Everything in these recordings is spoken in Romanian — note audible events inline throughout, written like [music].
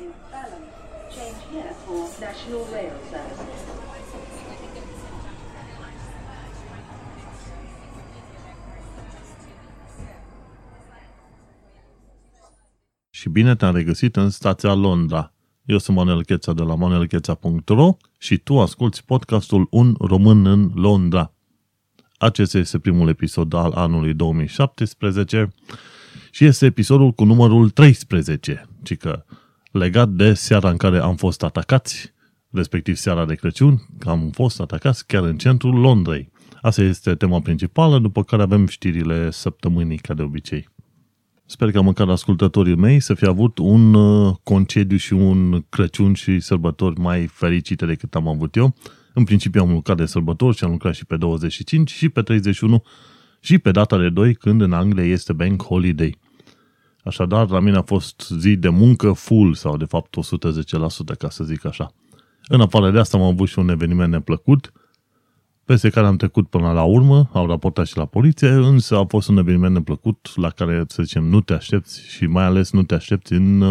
in Balham. Change here for National Rail Service. Și bine te-am regăsit în stația Londra. Eu sunt Manuel Cheța de la manuelcheța.ro și tu asculti podcastul Un Român în Londra. Acesta este primul episod al anului 2017 și este episodul cu numărul 13, ci că legat de seara în care am fost atacați, respectiv seara de Crăciun, că am fost atacați chiar în centrul Londrei. Asta este tema principală, după care avem știrile săptămânii, ca de obicei. Sper că măcar ascultătorii mei să fie avut un uh, concediu și un Crăciun și sărbători mai fericite decât am avut eu. În principiu am lucrat de sărbători și am lucrat și pe 25 și pe 31 și pe data de 2 când în Anglia este Bank Holiday. Așadar, la mine a fost zi de muncă full sau de fapt 110% ca să zic așa. În afară de asta am avut și un eveniment neplăcut, peste care am trecut până la urmă, au raportat și la poliție, însă a fost un eveniment neplăcut la care, să zicem, nu te aștepți și mai ales nu te aștepți în,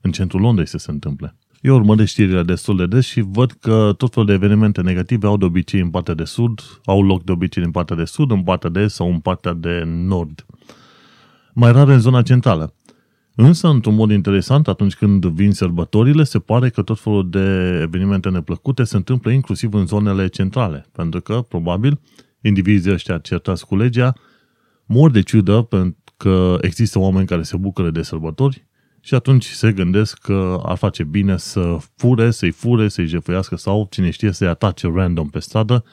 în centrul Londrei să se întâmple. Eu urmăresc știrile destul de des și văd că tot felul de evenimente negative au de obicei în partea de sud, au loc de obicei în partea de sud, în partea de est sau în partea de nord. Mai rar în zona centrală. Însă, într-un mod interesant, atunci când vin sărbătorile, se pare că tot felul de evenimente neplăcute se întâmplă inclusiv în zonele centrale, pentru că, probabil, indivizii ăștia certați cu legea mor de ciudă pentru că există oameni care se bucură de sărbători și atunci se gândesc că ar face bine să fure, să-i fure, să-i jefăiască sau, cine știe, să-i atace random pe stradă,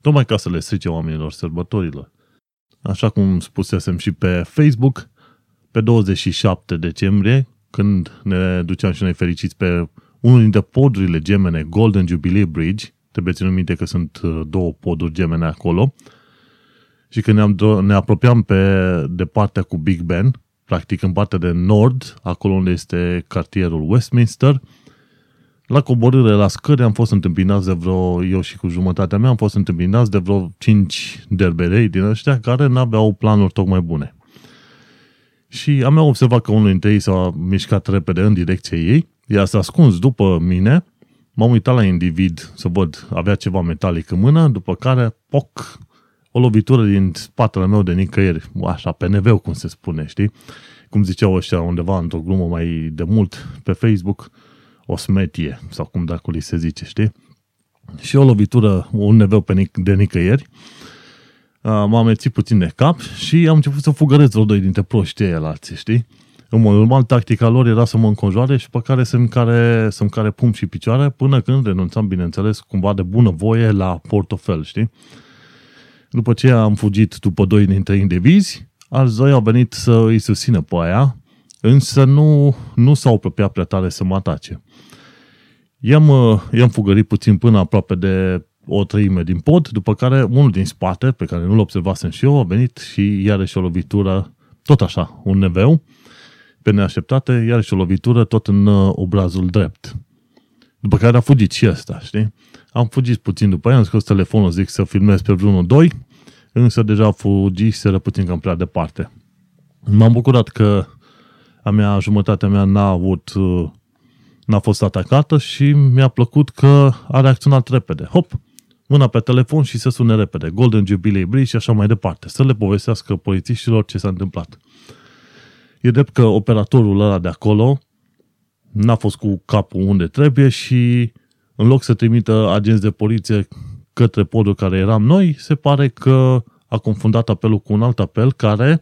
tocmai ca să le strice oamenilor sărbătorilor. Așa cum spusesem și pe Facebook, pe 27 decembrie, când ne duceam și noi fericiți pe unul dintre podurile gemene, Golden Jubilee Bridge, trebuie ținut minte că sunt uh, două poduri gemene acolo, și când ne, ne apropiam pe, de partea cu Big Ben, practic în partea de nord, acolo unde este cartierul Westminster, la coborâre la scări am fost întâmpinați de vreo, eu și cu jumătatea mea, am fost întâmpinați de vreo 5 derberei din ăștia care n-aveau planuri tocmai bune. Și am observat că unul dintre ei s-a mișcat repede în direcția ei, ea s-a ascuns după mine, m-am uitat la individ să văd, avea ceva metalic în mână, după care, poc, o lovitură din spatele meu de nicăieri, așa, pe neveu, cum se spune, știi? Cum ziceau ăștia undeva într-o glumă mai de mult pe Facebook, o smetie, sau cum dacă li se zice, știi? Și o lovitură, un neveu pe nic- de nicăieri, m-am amețit puțin de cap și am început să fugărez vreo doi dintre proștii ăia alții, știi? În mod normal, tactica lor era să mă înconjoare și pe care să-mi care, să-mi care pum și picioare până când renunțam, bineînțeles, cumva de bună voie la portofel, știi? După ce am fugit după doi dintre indivizi, alți doi au venit să îi susțină pe aia, însă nu, nu s-au apropiat prea tare să mă atace. I-am, i-am fugărit puțin până aproape de o treime din pod, după care unul din spate, pe care nu-l observasem și eu, a venit și iarăși o lovitură, tot așa, un neveu, pe neașteptate, iarăși o lovitură tot în uh, obrazul drept. După care a fugit și ăsta, știi? Am fugit puțin după aia, am scos telefonul, zic să filmez pe vreunul doi, însă deja fugiseră puțin cam prea departe. M-am bucurat că a mea, jumătatea mea n-a avut, uh, n-a fost atacată și mi-a plăcut că a reacționat repede. Hop, mâna pe telefon și să sune repede. Golden Jubilee Bridge și așa mai departe. Să le povestească polițiștilor ce s-a întâmplat. E drept că operatorul ăla de acolo n-a fost cu capul unde trebuie și în loc să trimită agenți de poliție către podul care eram noi, se pare că a confundat apelul cu un alt apel care,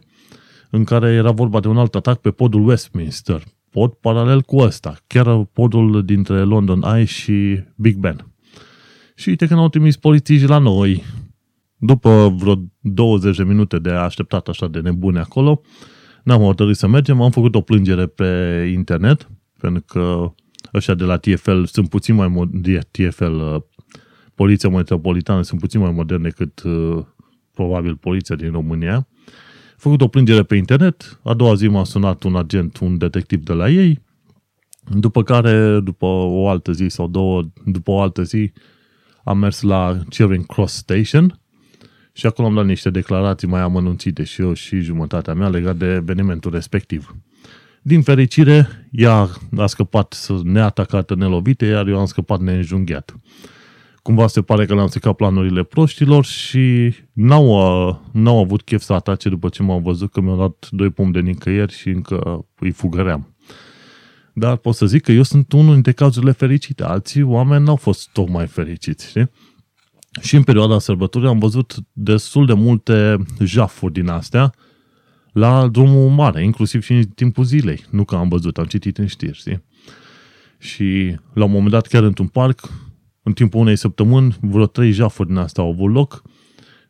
în care era vorba de un alt atac pe podul Westminster. Pod paralel cu ăsta, chiar podul dintre London Eye și Big Ben. Și uite că n-au trimis polițiști la noi. După vreo 20 de minute de așteptat așa de nebune acolo, n-am hotărât să mergem, am făcut o plângere pe internet, pentru că ăștia de la TFL sunt puțin mai moderni, TFL, uh, Poliția Metropolitană, sunt puțin mai moderne decât uh, probabil poliția din România. Am făcut o plângere pe internet, a doua zi m-a sunat un agent, un detectiv de la ei, după care, după o altă zi sau două, după o altă zi, am mers la Charing Cross Station și acolo am dat niște declarații mai amănunțite și eu și jumătatea mea legat de evenimentul respectiv. Din fericire, ea a scăpat neatacată, nelovită, iar eu am scăpat neînjunghiat. Cumva se pare că le-am stricat planurile proștilor și n-au, n-au avut chef să atace după ce m-au văzut că mi-au dat doi pom de nicăieri și încă îi fugăream. Dar pot să zic că eu sunt unul dintre cazurile fericite. Alții oameni n-au fost tocmai fericiți, știi? Și în perioada sărbătorii am văzut destul de multe jafuri din astea la drumul mare, inclusiv și în timpul zilei. Nu că am văzut, am citit în știri, știi? Și la un moment dat, chiar într-un parc, în timpul unei săptămâni, vreo trei jafuri din astea au avut loc.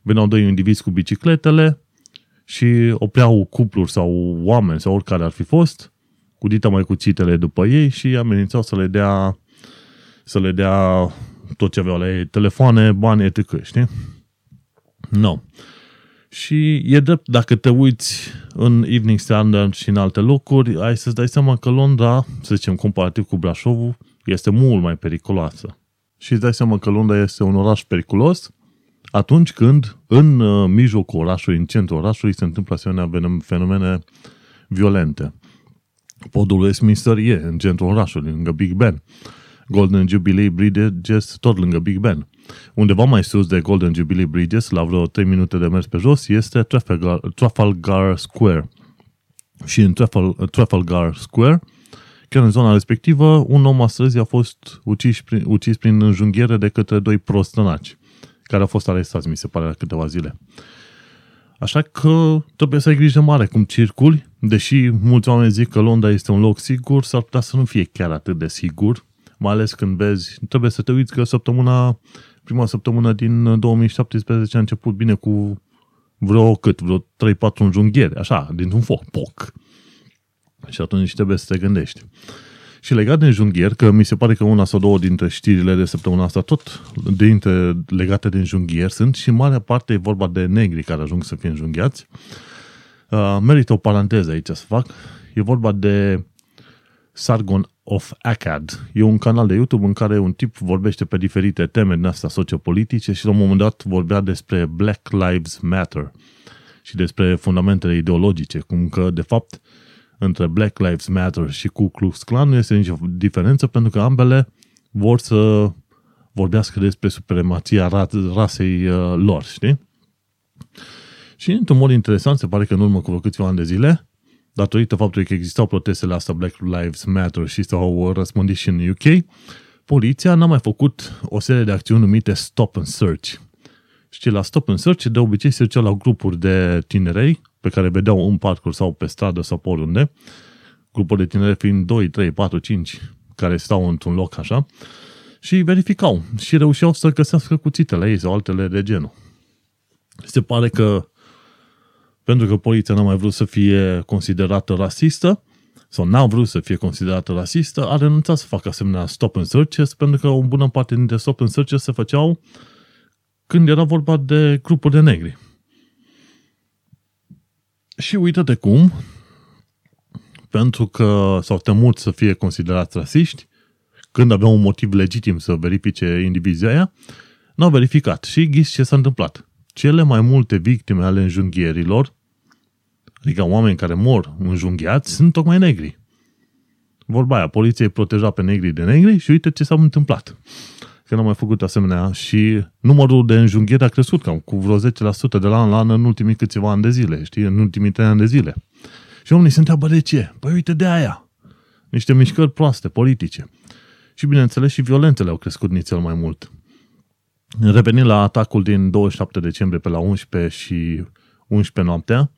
Veneau doi indivizi cu bicicletele și opreau cupluri sau oameni sau oricare ar fi fost, cu dita mai cuțitele după ei și amenințau să le dea să le dea tot ce aveau la ei, telefoane, bani, etc. Știi? Nu. No. Și e drept, dacă te uiți în Evening Standard și în alte locuri, ai să-ți dai seama că Londra, să zicem, comparativ cu Brașovul, este mult mai periculoasă. Și îți dai seama că Londra este un oraș periculos atunci când în uh, mijlocul orașului, în centrul orașului, se întâmplă asemenea fenomene violente. Podul Westminster e în centrul orașului, lângă Big Ben. Golden Jubilee Bridges tot lângă Big Ben. Undeva mai sus de Golden Jubilee Bridges, la vreo 3 minute de mers pe jos, este Trafalgar, Trafalgar Square. Și în Trafalgar Square, chiar în zona respectivă, un om astăzi a fost ucis prin, ucis prin înjunghiere de către doi prostănaci, care au fost arestați, mi se pare, la câteva zile. Așa că trebuie să ai grijă mare cum circuli, deși mulți oameni zic că Londra este un loc sigur, s-ar putea să nu fie chiar atât de sigur, mai ales când vezi, trebuie să te uiți că săptămâna, prima săptămână din 2017 a început bine cu vreo cât, vreo 3-4 înjunghieri, așa, dintr-un foc, poc. Și atunci trebuie să te gândești. Și legat de înjunghier, că mi se pare că una sau două dintre știrile de săptămâna asta, tot dintre legate de înjunghier sunt și în marea parte e vorba de negri care ajung să fie înjunghiați. Uh, merită o paranteză aici să fac. E vorba de Sargon of Akkad. E un canal de YouTube în care un tip vorbește pe diferite teme din astea sociopolitice și la un moment dat vorbea despre Black Lives Matter și despre fundamentele ideologice, cum că, de fapt, între Black Lives Matter și Ku Klux Klan nu este nicio diferență pentru că ambele vor să vorbească despre supremația rasei uh, lor, știi? Și într-un mod interesant, se pare că în urmă cu câțiva ani de zile, datorită faptului că existau protestele astea Black Lives Matter și s-au răspândit și în UK, poliția n-a mai făcut o serie de acțiuni numite Stop and Search. Și la Stop and Search de obicei se ducea la grupuri de tinerei pe care vedeau în parcuri sau pe stradă sau pe oriunde, grupuri de tineri fiind 2, 3, 4, 5 care stau într-un loc așa și verificau și reușeau să găsească cuțitele ei sau altele de genul. Se pare că pentru că poliția n-a mai vrut să fie considerată rasistă, sau n-a vrut să fie considerată rasistă, a renunțat să facă asemenea stop and searches, pentru că o bună parte dintre stop and searches se făceau când era vorba de grupuri de negri. Și uite-te cum, pentru că s-au temut să fie considerați rasiști, când aveau un motiv legitim să verifice indivizia aia, n-au verificat. Și ghis ce s-a întâmplat. Cele mai multe victime ale înjunghierilor Adică oameni care mor înjunghiați sunt tocmai negri. Vorba aia, poliția îi proteja pe negri de negri și uite ce s-a întâmplat. Că n-am mai făcut asemenea și numărul de înjunghieri a crescut cam cu vreo 10% de la an la an în ultimii câțiva ani de zile, știi, în ultimii 3 ani de zile. Și oamenii se întreabă de ce? Păi uite de aia. Niște mișcări proaste, politice. Și bineînțeles și violențele au crescut nițel mai mult. Revenind la atacul din 27 decembrie pe la 11 și 11 noaptea,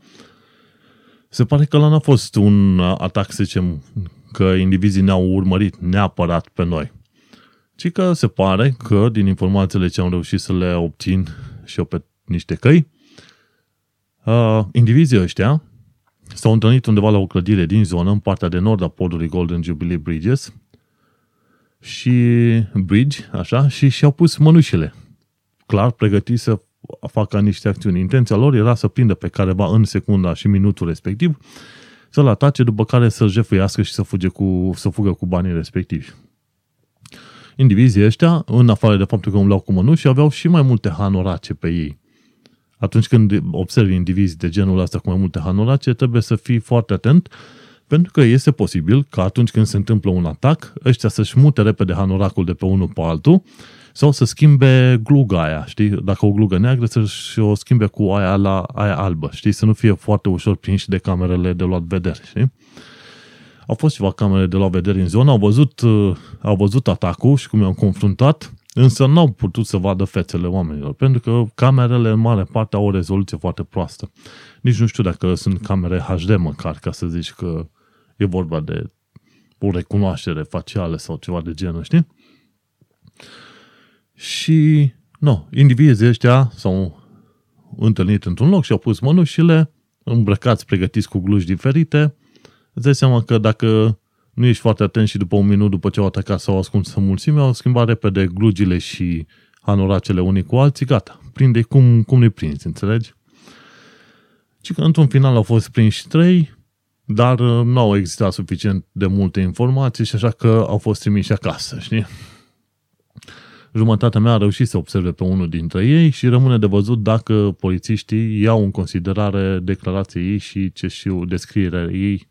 se pare că ăla n-a fost un atac, să zicem, că indivizii ne-au urmărit neapărat pe noi. Ci că se pare că, din informațiile ce am reușit să le obțin și eu pe niște căi, uh, indivizii ăștia s-au întâlnit undeva la o clădire din zonă, în partea de nord a podului Golden Jubilee Bridges, și bridge, așa, și și-au pus mănușile. Clar, pregătiți să facă niște acțiuni. Intenția lor era să prindă pe careva în secunda și minutul respectiv, să-l atace, după care să-l jefuiască și să, fuge cu, să fugă cu banii respectivi. Indivizii ăștia, în afară de faptul că umblau cu mănuși, aveau și mai multe hanorace pe ei. Atunci când observi indivizi de genul ăsta cu mai multe hanorace, trebuie să fii foarte atent, Pentru că este posibil că atunci când se întâmplă un atac, ăștia să-și mute repede hanoracul de pe unul pe altul sau să schimbe gluga aia, știi? Dacă o glugă neagră, să-și o schimbe cu aia, la, aia albă, știi? Să nu fie foarte ușor prinși de camerele de luat vedere, știi? Au fost ceva camere de luat vedere în zonă, au văzut, uh, au văzut atacul și cum i-au confruntat, însă n-au putut să vadă fețele oamenilor, pentru că camerele în mare parte au o rezoluție foarte proastă. Nici nu știu dacă sunt camere HD măcar, ca să zici că e vorba de o recunoaștere facială sau ceva de genul, știi? Și, nu, indivizii ăștia s-au întâlnit într-un loc și au pus mănușile, îmbrăcați, pregătiți cu gluși diferite. Îți dai seama că dacă nu ești foarte atent și după un minut după ce au atacat sau au ascuns în mulțime, au schimbat repede glugile și hanoracele unii cu alții, gata. Prinde cum, cum le prinzi, înțelegi? Și că într-un final au fost prinși trei, dar uh, nu au existat suficient de multe informații și așa că au fost trimiși acasă, știi? Jumătatea mea a reușit să observe pe unul dintre ei și rămâne de văzut dacă polițiștii iau în considerare declarația ei și ce știu descrierea ei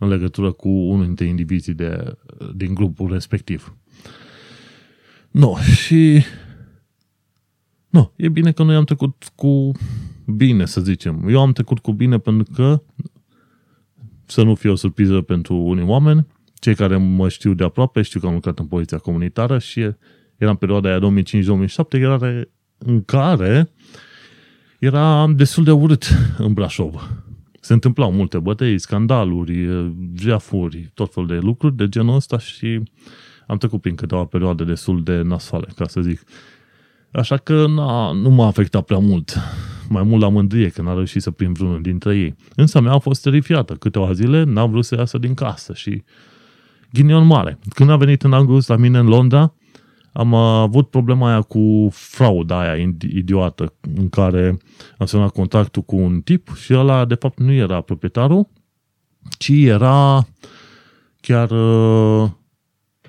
în legătură cu unul dintre indivizii de, din grupul respectiv. No, și... Nu, e bine că noi am trecut cu bine, să zicem. Eu am trecut cu bine pentru că să nu fie o surpriză pentru unii oameni. Cei care mă știu de aproape știu că am lucrat în poliția comunitară și era în perioada aia 2005-2007 era în care era destul de urât în Brașov. Se întâmplau multe bătăi, scandaluri, jeafuri, tot fel de lucruri de genul ăsta și am trecut prin câteva perioade destul de nasoale, ca să zic. Așa că na, nu m-a afectat prea mult. Mai mult la mândrie că n-a reușit să prind vreunul dintre ei. Însă mea a fost terifiată. Câteva zile n-a vrut să iasă din casă și ghinion mare. Când a venit în august la mine în Londra, am avut problema aia cu frauda aia idiotă în care am semnat contactul cu un tip și ăla de fapt nu era proprietarul, ci era chiar uh,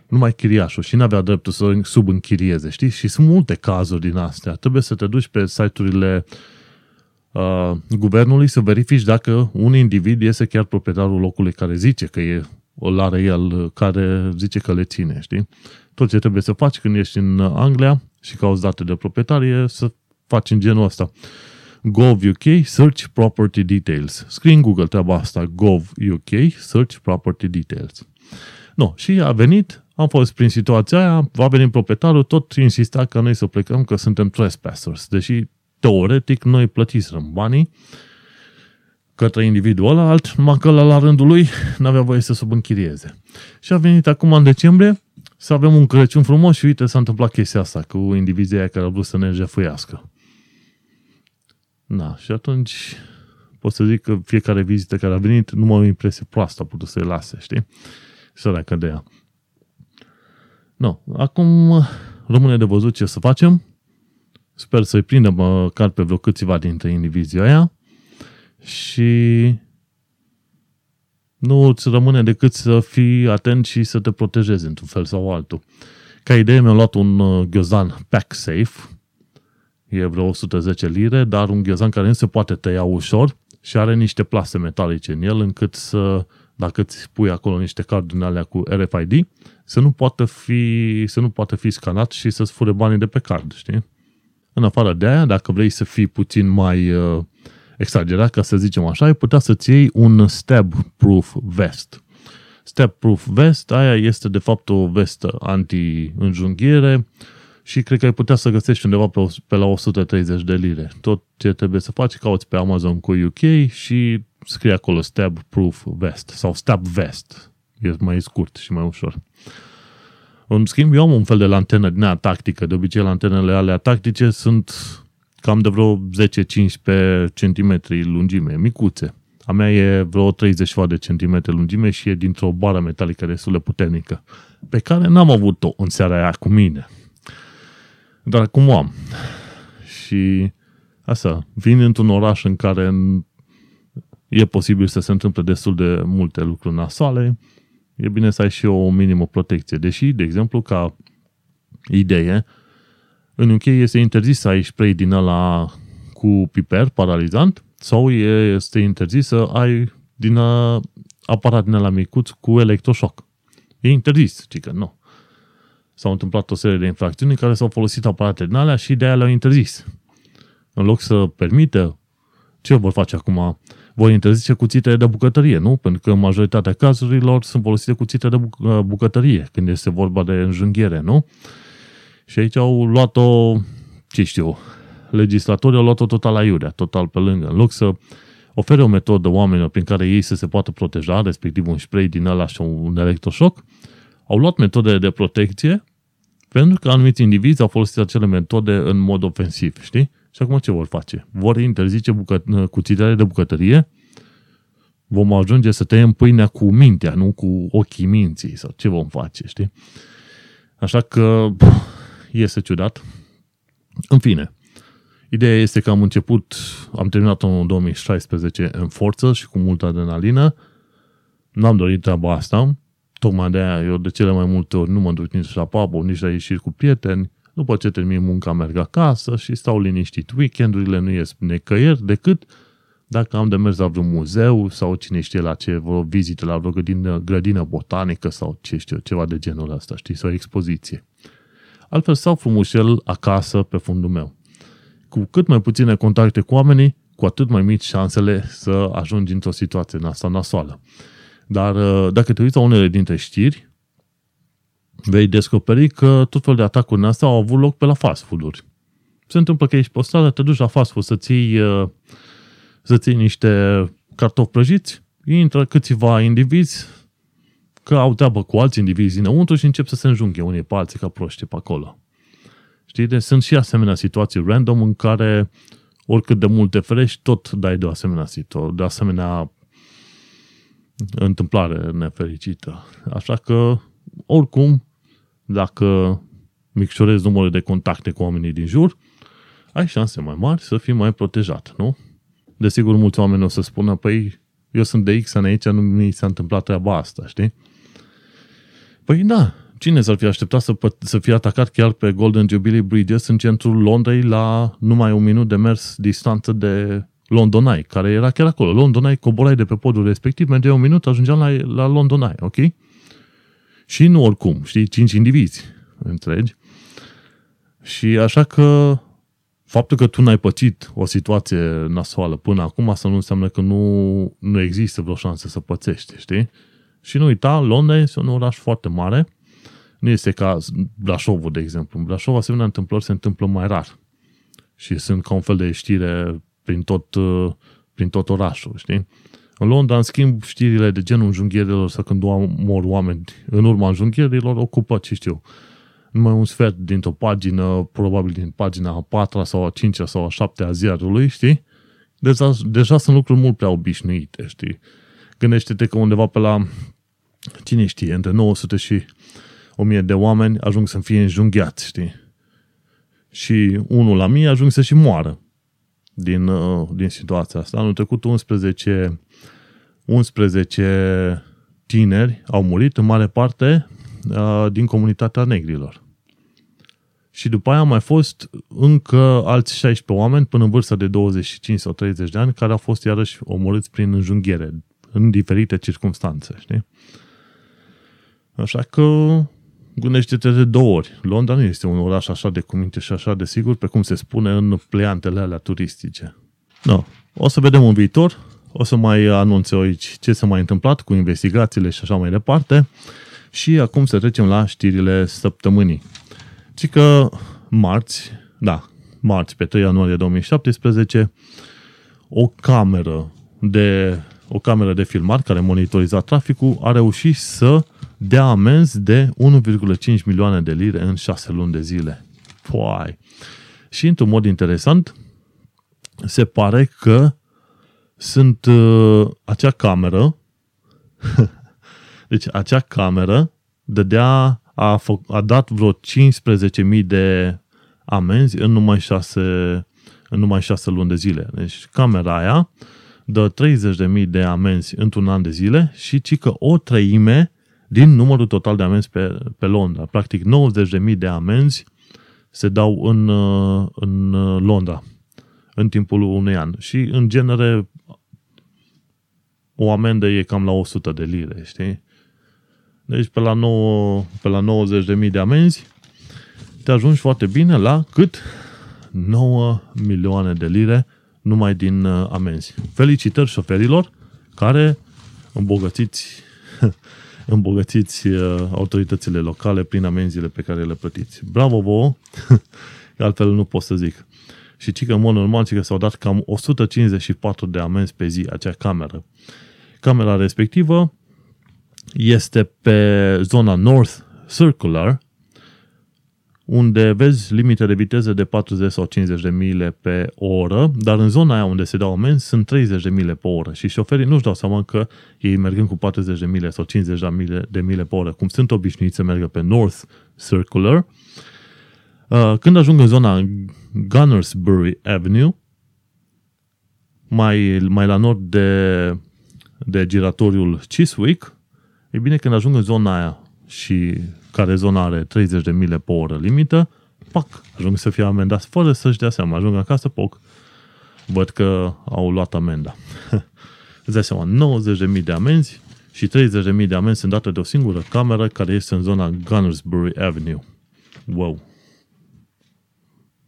numai chiriașul și nu avea dreptul să subînchirieze, știi? Și sunt multe cazuri din astea. Trebuie să te duci pe site-urile uh, guvernului să verifici dacă un individ este chiar proprietarul locului care zice că e, o are el, care zice că le ține, știi? Tot ce trebuie să faci când ești în Anglia și cauți date de proprietar e să faci în genul ăsta. Gov UK, Search Property Details. Scrie în Google treaba asta, Gov UK, Search Property Details. No, și a venit, am fost prin situația aia, va veni proprietarul, tot insista că noi să plecăm, că suntem trespassers, deși teoretic noi plătiserăm banii către individul ăla, alt, numai că la rândul lui n-avea voie să subînchirieze. Și a venit acum în decembrie să avem un Crăciun frumos și uite s-a întâmplat chestia asta cu indivizii aia care au vrut să ne jefuiască. Da, și atunci pot să zic că fiecare vizită care a venit, numai o impresie proastă a putut să-i lase, știi? Săracă de ea. No, acum rămâne de văzut ce să facem. Sper să-i prindem măcar pe vreo câțiva dintre indivizii aia și nu îți rămâne decât să fii atent și să te protejezi într-un fel sau altul. Ca idee mi-am luat un uh, ghiozdan pack safe, e vreo 110 lire, dar un ghiozdan care nu se poate tăia ușor și are niște plase metalice în el încât să, dacă îți pui acolo niște carduri alea cu RFID, să nu poată fi, să nu poată fi scanat și să-ți fure banii de pe card, știi? În afară de aia, dacă vrei să fii puțin mai uh, exagerat, ca să zicem așa, ai putea să-ți iei un stab-proof vest. Stab-proof vest, aia este de fapt o vestă anti-înjunghiere și cred că ai putea să găsești undeva pe, pe la 130 de lire. Tot ce trebuie să faci, cauți pe Amazon cu UK și scrie acolo stab-proof vest sau stab vest. E mai scurt și mai ușor. În schimb, eu am un fel de lantenă din aia tactică. De obicei, lantenele alea tactice sunt cam de vreo 10-15 cm lungime, micuțe. A mea e vreo 30 de centimetri lungime și e dintr-o bară metalică destul de puternică, pe care n-am avut-o în seara aia cu mine. Dar acum o am. Și asta, vin într-un oraș în care e posibil să se întâmple destul de multe lucruri nasoale, e bine să ai și o minimă protecție. Deși, de exemplu, ca idee, în UK este interzis să ai spray din ăla cu piper paralizant sau este interzis să ai din aparat din la micuț cu electroșoc. E interzis, ci că nu. S-au întâmplat o serie de infracțiuni în care s-au folosit aparate din alea și de aia le-au interzis. În loc să permită, ce vor face acum? Vor interzice cuțite de bucătărie, nu? Pentru că majoritatea cazurilor sunt folosite cuțite de bucătărie când este vorba de înjunghiere, nu? Și aici au luat-o, ce știu, legislatorii au luat-o total la iurea, total pe lângă. În loc să ofere o metodă oamenilor prin care ei să se poată proteja, respectiv un spray din ăla și un electroșoc, au luat metode de protecție pentru că anumiți indivizi au folosit acele metode în mod ofensiv, știi? Și acum ce vor face? Vor interzice bucă- cuțitele de bucătărie? Vom ajunge să tăiem pâinea cu mintea, nu cu ochii minții, sau ce vom face, știi? Așa că este ciudat. În fine, ideea este că am început, am terminat în 2016 în forță și cu multă adrenalină. N-am dorit treaba asta, tocmai de aia eu de cele mai multe ori nu mă duc nici la pub, nici la ieșiri cu prieteni, după ce termin munca merg acasă și stau liniștit. Weekendurile nu ies necăieri decât dacă am de mers la vreun muzeu sau cine știe la ce, vreo vizită la vreo grădină, grădină botanică sau ce știu, ceva de genul ăsta, știi, sau o expoziție. Altfel stau frumușel acasă pe fundul meu. Cu cât mai puține contacte cu oamenii, cu atât mai mici șansele să ajungi într-o situație în asta nasoală. Dar uh, dacă te uiți la unele dintre știri, vei descoperi că tot felul de atacuri în astea au avut loc pe la fast food-uri. Se întâmplă că ești pe stradă, te duci la fast food să ții, uh, să ții niște cartofi prăjiți, intră câțiva indivizi că au treabă cu alți indivizi dinăuntru și încep să se înjunghe unii pe alții ca proști pe acolo. Știi? Deci sunt și asemenea situații random în care oricât de multe frești, tot dai de o asemenea situație, de o asemenea întâmplare nefericită. Așa că, oricum, dacă micșorezi numărul de contacte cu oamenii din jur, ai șanse mai mari să fii mai protejat, nu? Desigur, mulți oameni o să spună, păi, eu sunt de X ani aici, nu mi s-a întâmplat treaba asta, știi? Păi da, cine s-ar fi așteptat să, să fie atacat chiar pe Golden Jubilee Bridges în centrul Londrei la numai un minut de mers distanță de London Eye, care era chiar acolo. London Eye, coborai de pe podul respectiv, mergeai un minut, ajungeam la, la London Eye, ok? Și nu oricum, știi, cinci indivizi, înțelegi? Și așa că faptul că tu n-ai pățit o situație nasoală până acum, asta nu înseamnă că nu, nu există vreo șansă să pățești, știi? Și nu uita, Londra este un oraș foarte mare, nu este ca Brașovul, de exemplu. În Brașov, asemenea întâmplări se întâmplă mai rar. Și sunt ca un fel de știre prin tot, uh, prin tot orașul, știi? În Londra, în schimb, știrile de genul înjunghierilor sau când mor oameni în urma înjunghierilor ocupă, ce știu, numai un sfert dintr-o pagină, probabil din pagina a patra sau a cincea sau a șaptea a ziarului, știi? Deja, deja sunt lucruri mult prea obișnuite, știi? Gândește-te că undeva pe la, cine știe, între 900 și 1000 de oameni ajung să fie înjunghiați, știi? Și unul la mie ajung să și moară din, uh, din situația asta. Anul trecut 11, 11 tineri au murit, în mare parte uh, din comunitatea negrilor. Și după aia au mai fost încă alți 16 oameni până în vârsta de 25 sau 30 de ani care au fost iarăși omorâți prin înjunghiere în diferite circunstanțe, știi? Așa că gândește-te de două ori. Londra nu este un oraș așa de cuminte și așa de sigur, pe cum se spune în pleantele alea turistice. No. O să vedem în viitor, o să mai anunțe aici ce s-a mai întâmplat cu investigațiile și așa mai departe. Și acum să trecem la știrile săptămânii. Ci că marți, da, marți, pe 3 ianuarie 2017, o cameră de o cameră de filmare care monitoriza traficul a reușit să dea amenzi de 1,5 milioane de lire în 6 luni de zile. Poai. Și într-un mod interesant, se pare că sunt uh, acea cameră, [laughs] deci acea cameră dădea, a, fă, a dat vreo 15.000 de amenzi în numai 6, în numai 6 luni de zile. Deci camera aia dă 30.000 de amenzi într-un an de zile și ci că o treime din numărul total de amenzi pe, pe Londra. Practic 90.000 de amenzi se dau în, uh, în uh, Londra în timpul unui an. Și în genere o amendă e cam la 100 de lire, știi? Deci pe la, 9, pe la 90.000 de amenzi te ajungi foarte bine la cât? 9 milioane de lire numai din uh, amenzi. Felicitări șoferilor care îmbogățiți, [laughs] îmbogățiți uh, autoritățile locale prin amenziile pe care le plătiți. Bravo vouă! [laughs] Altfel nu pot să zic. Și ci că, în mod normal, ci că s-au dat cam 154 de amenzi pe zi acea cameră. Camera respectivă este pe zona North Circular, unde vezi limite de viteză de 40 sau 50 de mile pe oră, dar în zona aia unde se dau amenzi sunt 30 de mile pe oră și șoferii nu-și dau seama că ei mergând cu 40 de mile sau 50 de mile, de mile pe oră, cum sunt obișnuiți să meargă pe North Circular, uh, când ajung în zona Gunnersbury Avenue, mai, mai la nord de, de giratoriul Chiswick, e bine, când ajung în zona aia și care zona are 30 de mile pe oră limită, pac, ajung să fie amendați fără să-și dea seama. Ajung acasă, poc, văd că au luat amenda. [laughs] Îți dai seama, 90.000 de amenzi și 30.000 de amenzi sunt date de o singură cameră care este în zona Gunnersbury Avenue. Wow!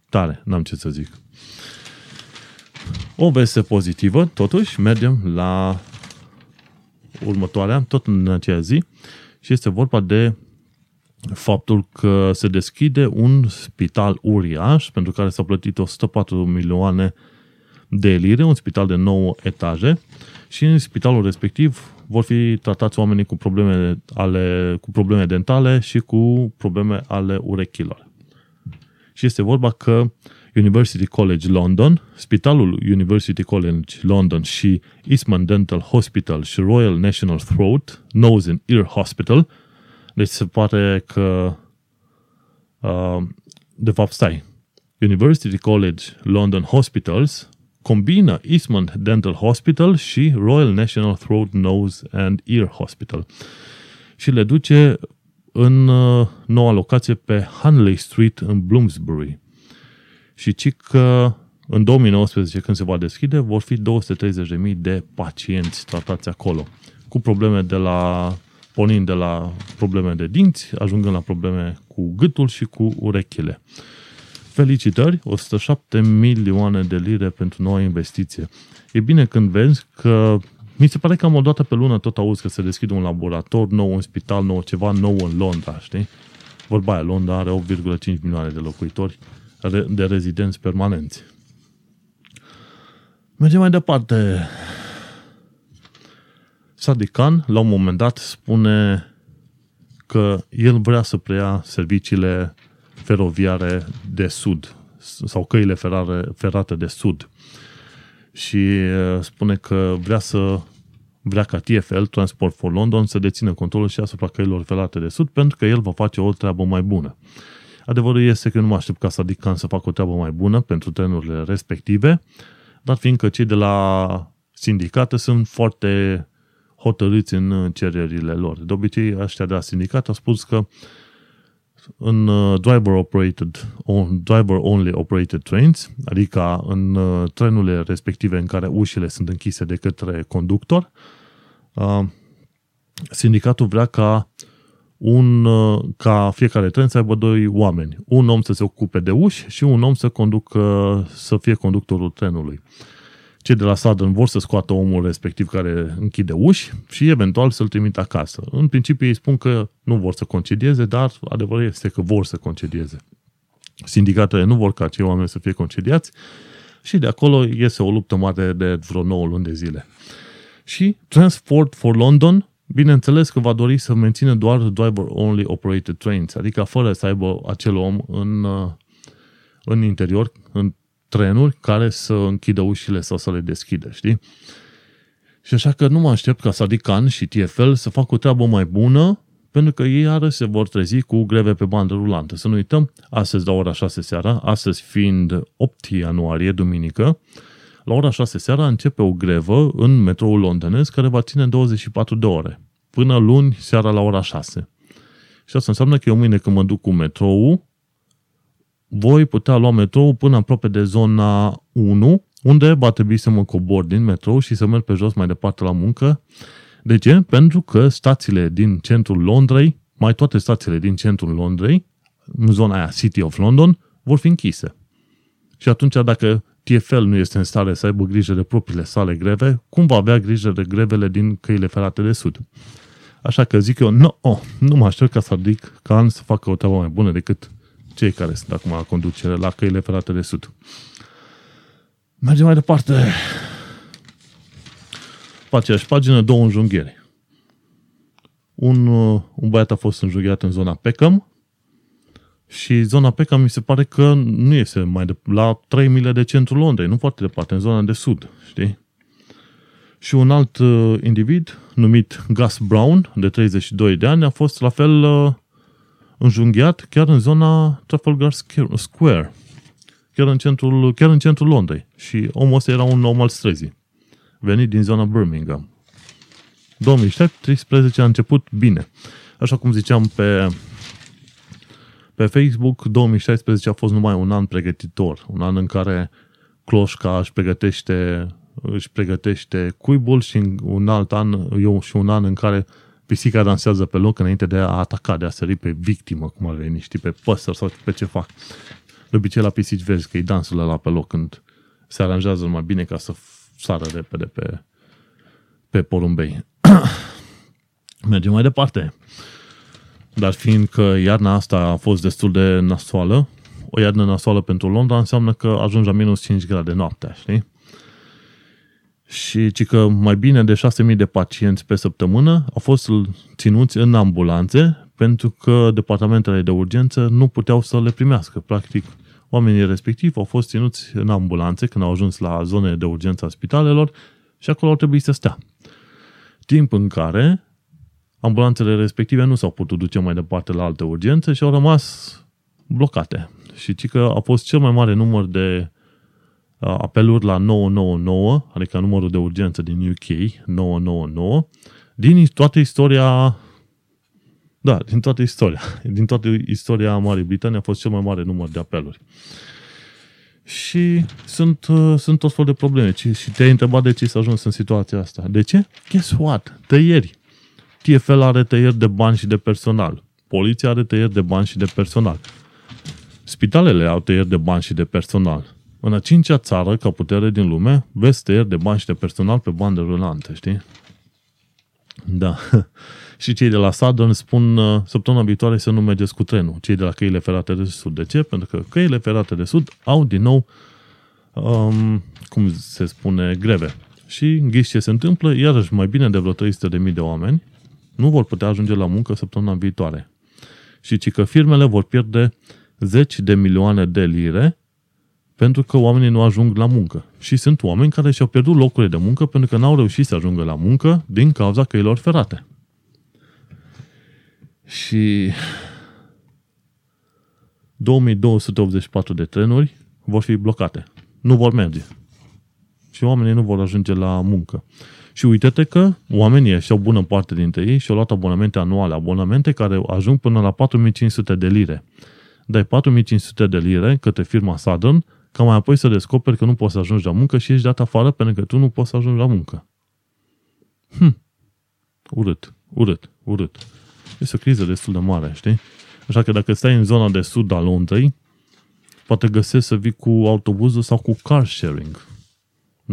Tare, n-am ce să zic. O veste pozitivă, totuși, mergem la următoarea, tot în aceea zi, și este vorba de faptul că se deschide un spital uriaș pentru care s-au plătit 104 milioane de lire, un spital de 9 etaje și în spitalul respectiv vor fi tratați oamenii cu probleme, ale, cu probleme dentale și cu probleme ale urechilor. Și este vorba că University College London, Spitalul University College London și Eastman Dental Hospital și Royal National Throat, Nose and Ear Hospital, deci se pare că uh, de fapt stai, University College London Hospitals combină Eastman Dental Hospital și Royal National Throat, Nose and Ear Hospital și le duce în uh, noua locație pe Hanley Street în Bloomsbury. Și ci că în 2019, când se va deschide, vor fi 230.000 de pacienți tratați acolo, cu probleme de la, pornind de la probleme de dinți, ajungând la probleme cu gâtul și cu urechile. Felicitări, 107 milioane de lire pentru noua investiție. E bine când vezi că mi se pare că am o dată pe lună tot auzi că se deschide un laborator nou, un spital nou, ceva nou în Londra, știi? Vorba aia, Londra are 8,5 milioane de locuitori de rezidenți permanenți. Mergem mai departe. Sadiq Khan, la un moment dat, spune că el vrea să preia serviciile feroviare de sud sau căile ferare, ferate de sud. Și spune că vrea să vrea ca TFL, Transport for London, să dețină controlul și asupra căilor ferate de sud, pentru că el va face o treabă mai bună. Adevărul este că nu mă aștept ca Sadikan să facă o treabă mai bună pentru trenurile respective, dar fiindcă cei de la sindicate sunt foarte hotărâți în cererile lor. De obicei, ăștia de la sindicat au spus că în uh, driver operated, driver only operated trains, adică în uh, trenurile respective în care ușile sunt închise de către conductor, uh, sindicatul vrea ca un, ca fiecare tren să aibă doi oameni. Un om să se ocupe de uși și un om să conducă, să fie conductorul trenului. Cei de la Southern vor să scoată omul respectiv care închide uși și eventual să-l trimită acasă. În principiu ei spun că nu vor să concedieze, dar adevărul este că vor să concedieze. Sindicatele nu vor ca cei oameni să fie concediați și de acolo iese o luptă mare de vreo 9 luni de zile. Și Transport for London Bineînțeles că va dori să mențină doar driver-only operated trains, adică fără să aibă acel om în, uh, în interior, în trenuri, care să închidă ușile sau să le deschidă, știi? Și așa că nu mă aștept ca Sadikan și TFL să facă o treabă mai bună, pentru că ei iară se vor trezi cu greve pe bandă rulantă. Să nu uităm, astăzi la ora 6 seara, astăzi fiind 8 ianuarie, duminică, la ora 6 seara începe o grevă în metroul londonez care va ține 24 de ore, până luni seara la ora 6. Și asta înseamnă că eu mâine când mă duc cu metrou, voi putea lua metrou până aproape de zona 1, unde va trebui să mă cobor din metrou și să merg pe jos mai departe la muncă. De ce? Pentru că stațiile din centrul Londrei, mai toate stațiile din centrul Londrei, în zona aia City of London, vor fi închise. Și atunci dacă TFL nu este în stare să aibă grijă de propriile sale greve, cum va avea grijă de grevele din căile ferate de sud? Așa că zic eu, no, oh, nu mă aștept ca să adic ca să facă o treabă mai bună decât cei care sunt acum la conducere la căile ferate de sud. Mergem mai departe. Pe aceeași pagină, două înjunghieri. Un, uh, un băiat a fost înjunghiat în zona Peckham și zona Peckham mi se pare că nu este mai de, la 3 mile de centrul Londrei, nu foarte departe, în zona de sud, știi? Și un alt uh, individ, numit Gus Brown, de 32 de ani, a fost la fel uh, înjunghiat chiar în zona Trafalgar Square, chiar în centrul, chiar în centrul Londrei. Și omul ăsta era un om al străzii, venit din zona Birmingham. 2013 a început bine. Așa cum ziceam pe, pe Facebook, 2016 a fost numai un an pregătitor, un an în care cloșca își pregătește, își pregătește cuibul și un alt an, eu și un an în care pisica dansează pe loc înainte de a ataca, de a sări pe victimă, cum ar veni, știi, pe păsări sau pe ce fac. De obicei la pisici vezi că e dansul ăla pe loc când se aranjează mai bine ca să sară repede pe, pe porumbei. [coughs] Mergem mai departe. Dar fiindcă iarna asta a fost destul de nasoală, o iarnă nasoală pentru Londra înseamnă că ajungi la minus 5 grade noaptea, știi? Și ci că mai bine de 6.000 de pacienți pe săptămână au fost ținuți în ambulanțe pentru că departamentele de urgență nu puteau să le primească. Practic, oamenii respectivi au fost ținuți în ambulanțe când au ajuns la zone de urgență a spitalelor și acolo au trebuit să stea. Timp în care ambulanțele respective nu s-au putut duce mai departe la alte urgențe și au rămas blocate. Și ci că a fost cel mai mare număr de apeluri la 999, adică numărul de urgență din UK, 999, din toată istoria da, din toată istoria. [laughs] Din toată istoria Marii Britanii a fost cel mai mare număr de apeluri. Și sunt, uh, sunt tot fel de probleme. Și te-ai întrebat de ce s-a ajuns în situația asta. De ce? Guess what? Tăieri. TFL are tăieri de bani și de personal. Poliția are tăieri de bani și de personal. Spitalele au tăieri de bani și de personal. În a cincea țară, ca putere din lume, vezi tăieri de bani și de personal pe bandă rulantă, știi? Da. [laughs] și cei de la Southern spun uh, săptămâna viitoare să nu mergeți cu trenul, cei de la căile ferate de sud. De ce? Pentru că căile ferate de sud au din nou, um, cum se spune, greve. Și ghiși ce se întâmplă, iarăși mai bine de vreo 300.000 de oameni nu vor putea ajunge la muncă săptămâna viitoare. Și ci că firmele vor pierde zeci de milioane de lire pentru că oamenii nu ajung la muncă. Și sunt oameni care și-au pierdut locurile de muncă pentru că n-au reușit să ajungă la muncă din cauza căilor ferate. Și 2284 de trenuri vor fi blocate. Nu vor merge. Și oamenii nu vor ajunge la muncă. Și uite-te că oamenii și-au bună parte dintre ei și-au luat abonamente anuale, abonamente care ajung până la 4500 de lire. Dai 4500 de lire către firma Southern ca mai apoi să descoperi că nu poți să ajungi la muncă și ești dat afară pentru că tu nu poți să ajungi la muncă. Hm. Urât, urât, urât. Este o criză destul de mare, știi? Așa că dacă stai în zona de sud a Londrei, poate găsești să vii cu autobuzul sau cu car sharing.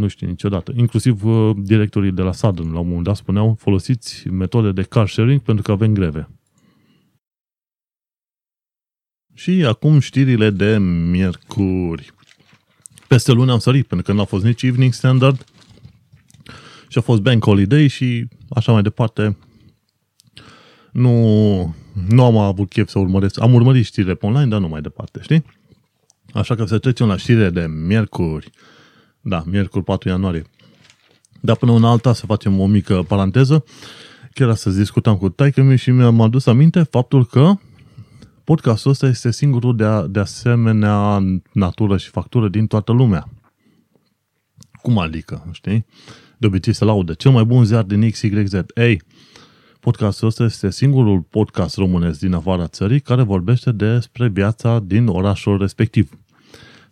Nu știu niciodată. Inclusiv uh, directorii de la Southern la un moment dat spuneau folosiți metode de car sharing pentru că avem greve. Și acum știrile de miercuri. Peste luni am sărit, pentru că nu a fost nici Evening Standard și a fost Bank Holiday și așa mai departe. Nu, nu am avut chef să urmăresc. Am urmărit știrile pe online, dar nu mai departe, știi? Așa că să trecem la știrile de miercuri. Da, miercuri 4 ianuarie. Dar până una alta să facem o mică paranteză. Chiar să discutam cu taică și mi-am adus aminte faptul că podcastul ăsta este singurul de, a, de asemenea natură și factură din toată lumea. Cum adică, știi? De obicei se laudă. Cel mai bun ziar din XYZ. Ei, podcastul ăsta este singurul podcast românesc din afara țării care vorbește despre viața din orașul respectiv.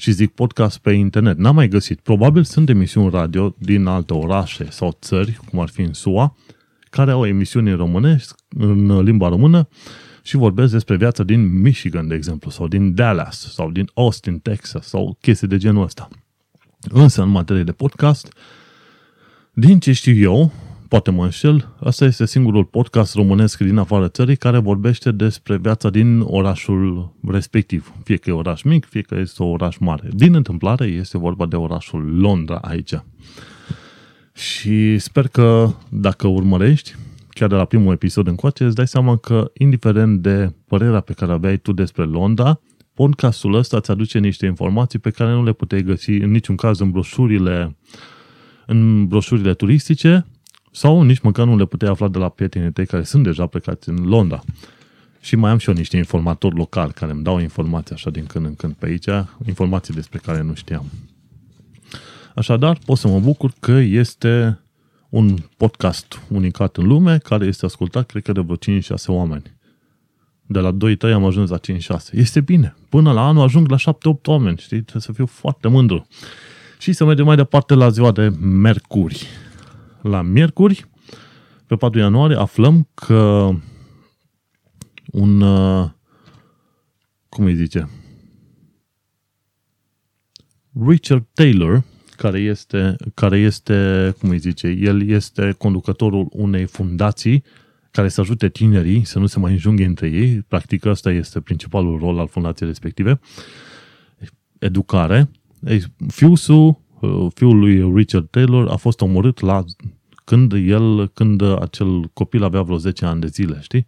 Și zic podcast pe internet. N-am mai găsit. Probabil sunt emisiuni radio din alte orașe sau țări, cum ar fi în SUA, care au emisiuni în românești, în limba română și vorbesc despre viața din Michigan, de exemplu, sau din Dallas, sau din Austin, Texas, sau chestii de genul ăsta. Însă, în materie de podcast, din ce știu eu, poate mă înșel, asta este singurul podcast românesc din afară țării care vorbește despre viața din orașul respectiv. Fie că e oraș mic, fie că este oraș mare. Din întâmplare este vorba de orașul Londra aici. Și sper că dacă urmărești, chiar de la primul episod încoace, îți dai seama că, indiferent de părerea pe care aveai tu despre Londra, podcastul ăsta îți aduce niște informații pe care nu le puteai găsi în niciun caz în broșurile, în broșurile turistice sau nici măcar nu le puteai afla de la prietenii tăi care sunt deja plecați în Londra. Și mai am și eu niște informatori locali care îmi dau informații așa din când în când pe aici, informații despre care nu știam. Așadar, pot să mă bucur că este un podcast unicat în lume care este ascultat, cred că de vreo 5-6 oameni. De la 2-3 am ajuns la 5-6. Este bine. Până la anul ajung la 7-8 oameni, știi? Trebuie să fiu foarte mândru. Și să mergem mai departe la ziua de Mercuri. La Miercuri, pe 4 ianuarie, aflăm că un, uh, cum îi zice, Richard Taylor, care este, care este, cum îi zice, el este conducătorul unei fundații care să ajute tinerii să nu se mai înjunghe între ei. Practic, ăsta este principalul rol al fundației respective. Educare. Ei, fiusul, uh, fiul lui Richard Taylor a fost omorât la când el, când acel copil avea vreo 10 ani de zile, știi?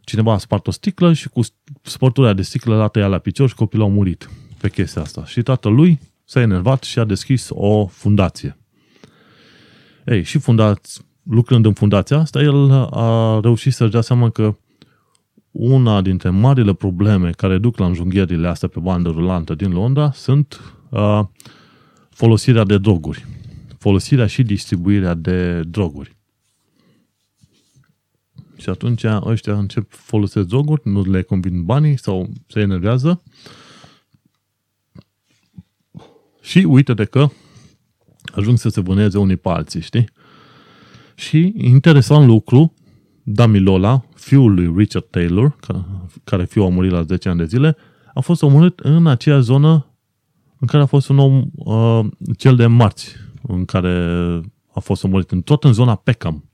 Cineva a spart o sticlă și cu spărtura de sticlă l-a tăiat la picior și copilul a murit pe chestia asta. Și tatălui s-a enervat și a deschis o fundație. Ei, și fundați, lucrând în fundația asta, el a reușit să-și dea seama că una dintre marile probleme care duc la înjunghierile astea pe bandă rulantă din Londra sunt uh, folosirea de droguri. Folosirea și distribuirea de droguri. Și atunci ăștia încep folosesc droguri, nu le convin banii sau se enervează și uite-te că ajung să se vâneze unii pe alții, știi? Și interesant lucru, Damilola, fiul lui Richard Taylor, care fiul a murit la 10 ani de zile, a fost omorât în aceea zonă în care a fost un om, uh, cel de marți, în care a fost omorât, în, tot în zona Peckham,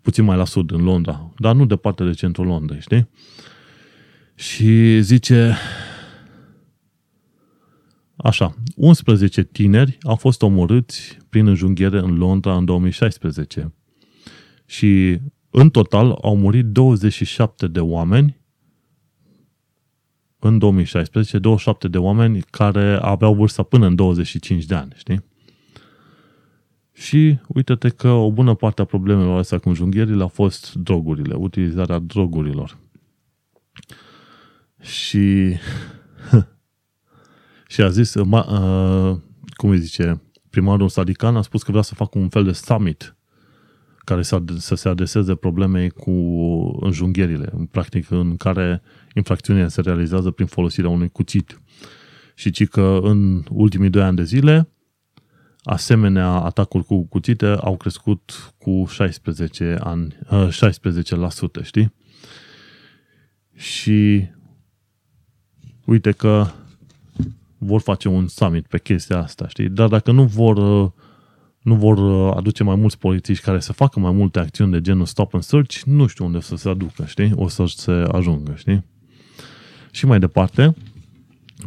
puțin mai la sud, în Londra, dar nu departe de centrul Londrei, știi? Și zice, Așa, 11 tineri au fost omorâți prin înjunghiere în Londra în 2016 și în total au murit 27 de oameni în 2016, 27 de oameni care aveau vârsta până în 25 de ani, știi? Și uite-te că o bună parte a problemelor astea cu înjunghierile a fost drogurile, utilizarea drogurilor. Și [laughs] și a zis, ma, uh, cum îi zice, primarul Sadican a spus că vrea să facă un fel de summit care să, să se adreseze problemei cu înjunghierile, în practic în care infracțiunea se realizează prin folosirea unui cuțit. Și ci că în ultimii doi ani de zile, asemenea atacuri cu cuțite au crescut cu 16 ani, 16%, știi? Și uite că vor face un summit pe chestia asta, știi? Dar dacă nu vor, uh, nu vor uh, aduce mai mulți polițiști care să facă mai multe acțiuni de genul stop and search, nu știu unde să se aducă, știi? O să se ajungă, știi? Și mai departe,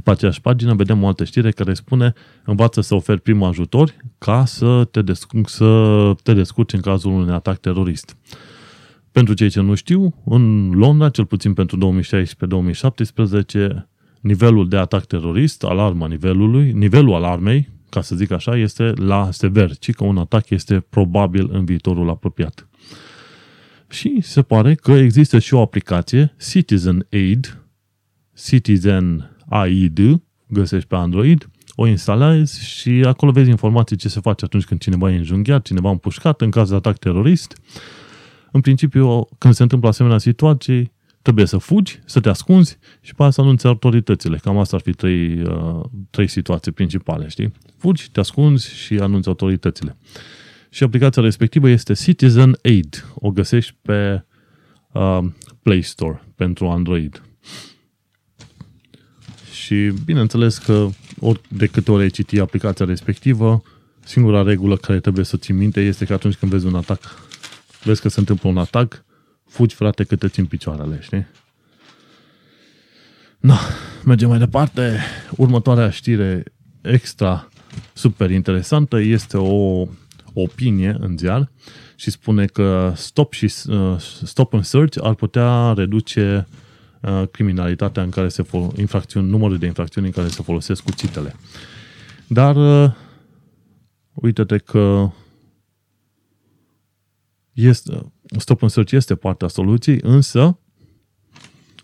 pe aceeași pagină vedem o altă știre care spune învață să oferi prim ajutor ca să te, descurci, să te descurci în cazul unui atac terorist. Pentru cei ce nu știu, în Londra, cel puțin pentru 2016-2017, nivelul de atac terorist, alarma nivelului, nivelul alarmei, ca să zic așa, este la sever, ci că un atac este probabil în viitorul apropiat. Și se pare că există și o aplicație, Citizen Aid, Citizen Aid, găsești pe Android, o instalezi și acolo vezi informații ce se face atunci când cineva e înjunghiat, cineva împușcat în caz de atac terorist. În principiu, când se întâmplă asemenea situații, trebuie să fugi, să te ascunzi și pe aia să anunți autoritățile. Cam asta ar fi trei, uh, trei situații principale, știi? Fugi, te ascunzi și anunți autoritățile. Și aplicația respectivă este Citizen Aid. O găsești pe uh, Play Store pentru Android. Și bineînțeles că ori de câte ori ai citi aplicația respectivă, singura regulă care trebuie să ții minte este că atunci când vezi un atac, vezi că se întâmplă un atac, fugi, frate, cât te țin picioarele, știi? No, mergem mai departe. Următoarea știre extra super interesantă este o opinie în ziar și spune că stop și uh, stop and search ar putea reduce uh, criminalitatea în care se fol- infracțiuni, numărul de infracțiuni în care se folosesc cuțitele. Dar uh, uite-te că este, stop and search este partea soluției, însă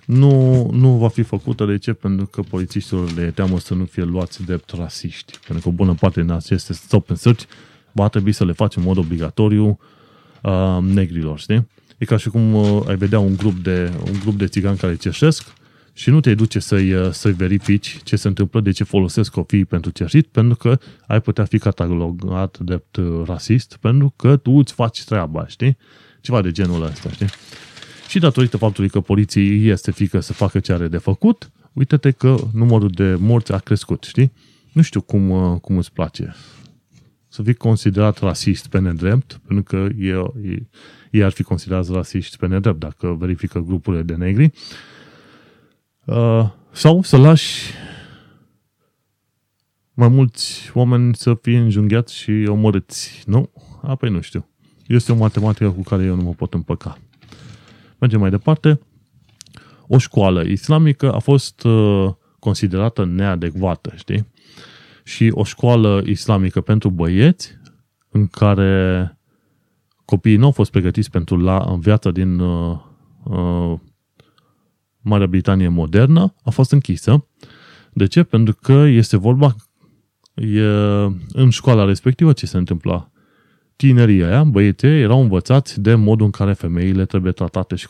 nu, nu va fi făcută. De ce? Pentru că polițiștilor le teamă să nu fie luați drept rasiști. Pentru că o bună parte din aceste stop and search va trebui să le faci în mod obligatoriu uh, negrilor, știi? E ca și cum uh, ai vedea un grup de, un grup de țigani care cerșesc și nu te duce să-i, uh, să-i verifici ce se întâmplă, de ce folosesc copiii pentru cerșit, pentru că ai putea fi catalogat drept uh, rasist, pentru că tu îți faci treaba, știi? Ceva de genul ăsta, știi? Și datorită faptului că poliției este frică să facă ce are de făcut, uite-te că numărul de morți a crescut, știi? Nu știu cum, uh, cum îți place să fii considerat rasist pe nedrept, pentru că ei, ei ar fi considerați rasiști pe nedrept dacă verifică grupurile de negri, uh, sau să lași mai mulți oameni să fie înjunghiați și omorâți. Nu? Apoi nu știu. Este o matematică cu care eu nu mă pot împăca. Mergem mai departe. O școală islamică a fost uh, considerată neadecvată, știi? Și o școală islamică pentru băieți, în care copiii nu au fost pregătiți pentru la, în viața din uh, uh, Marea Britanie modernă, a fost închisă. De ce? Pentru că este vorba e, în școala respectivă ce se întâmpla. Tinerii aia, băieții, erau învățați de modul în care femeile trebuie tratate și,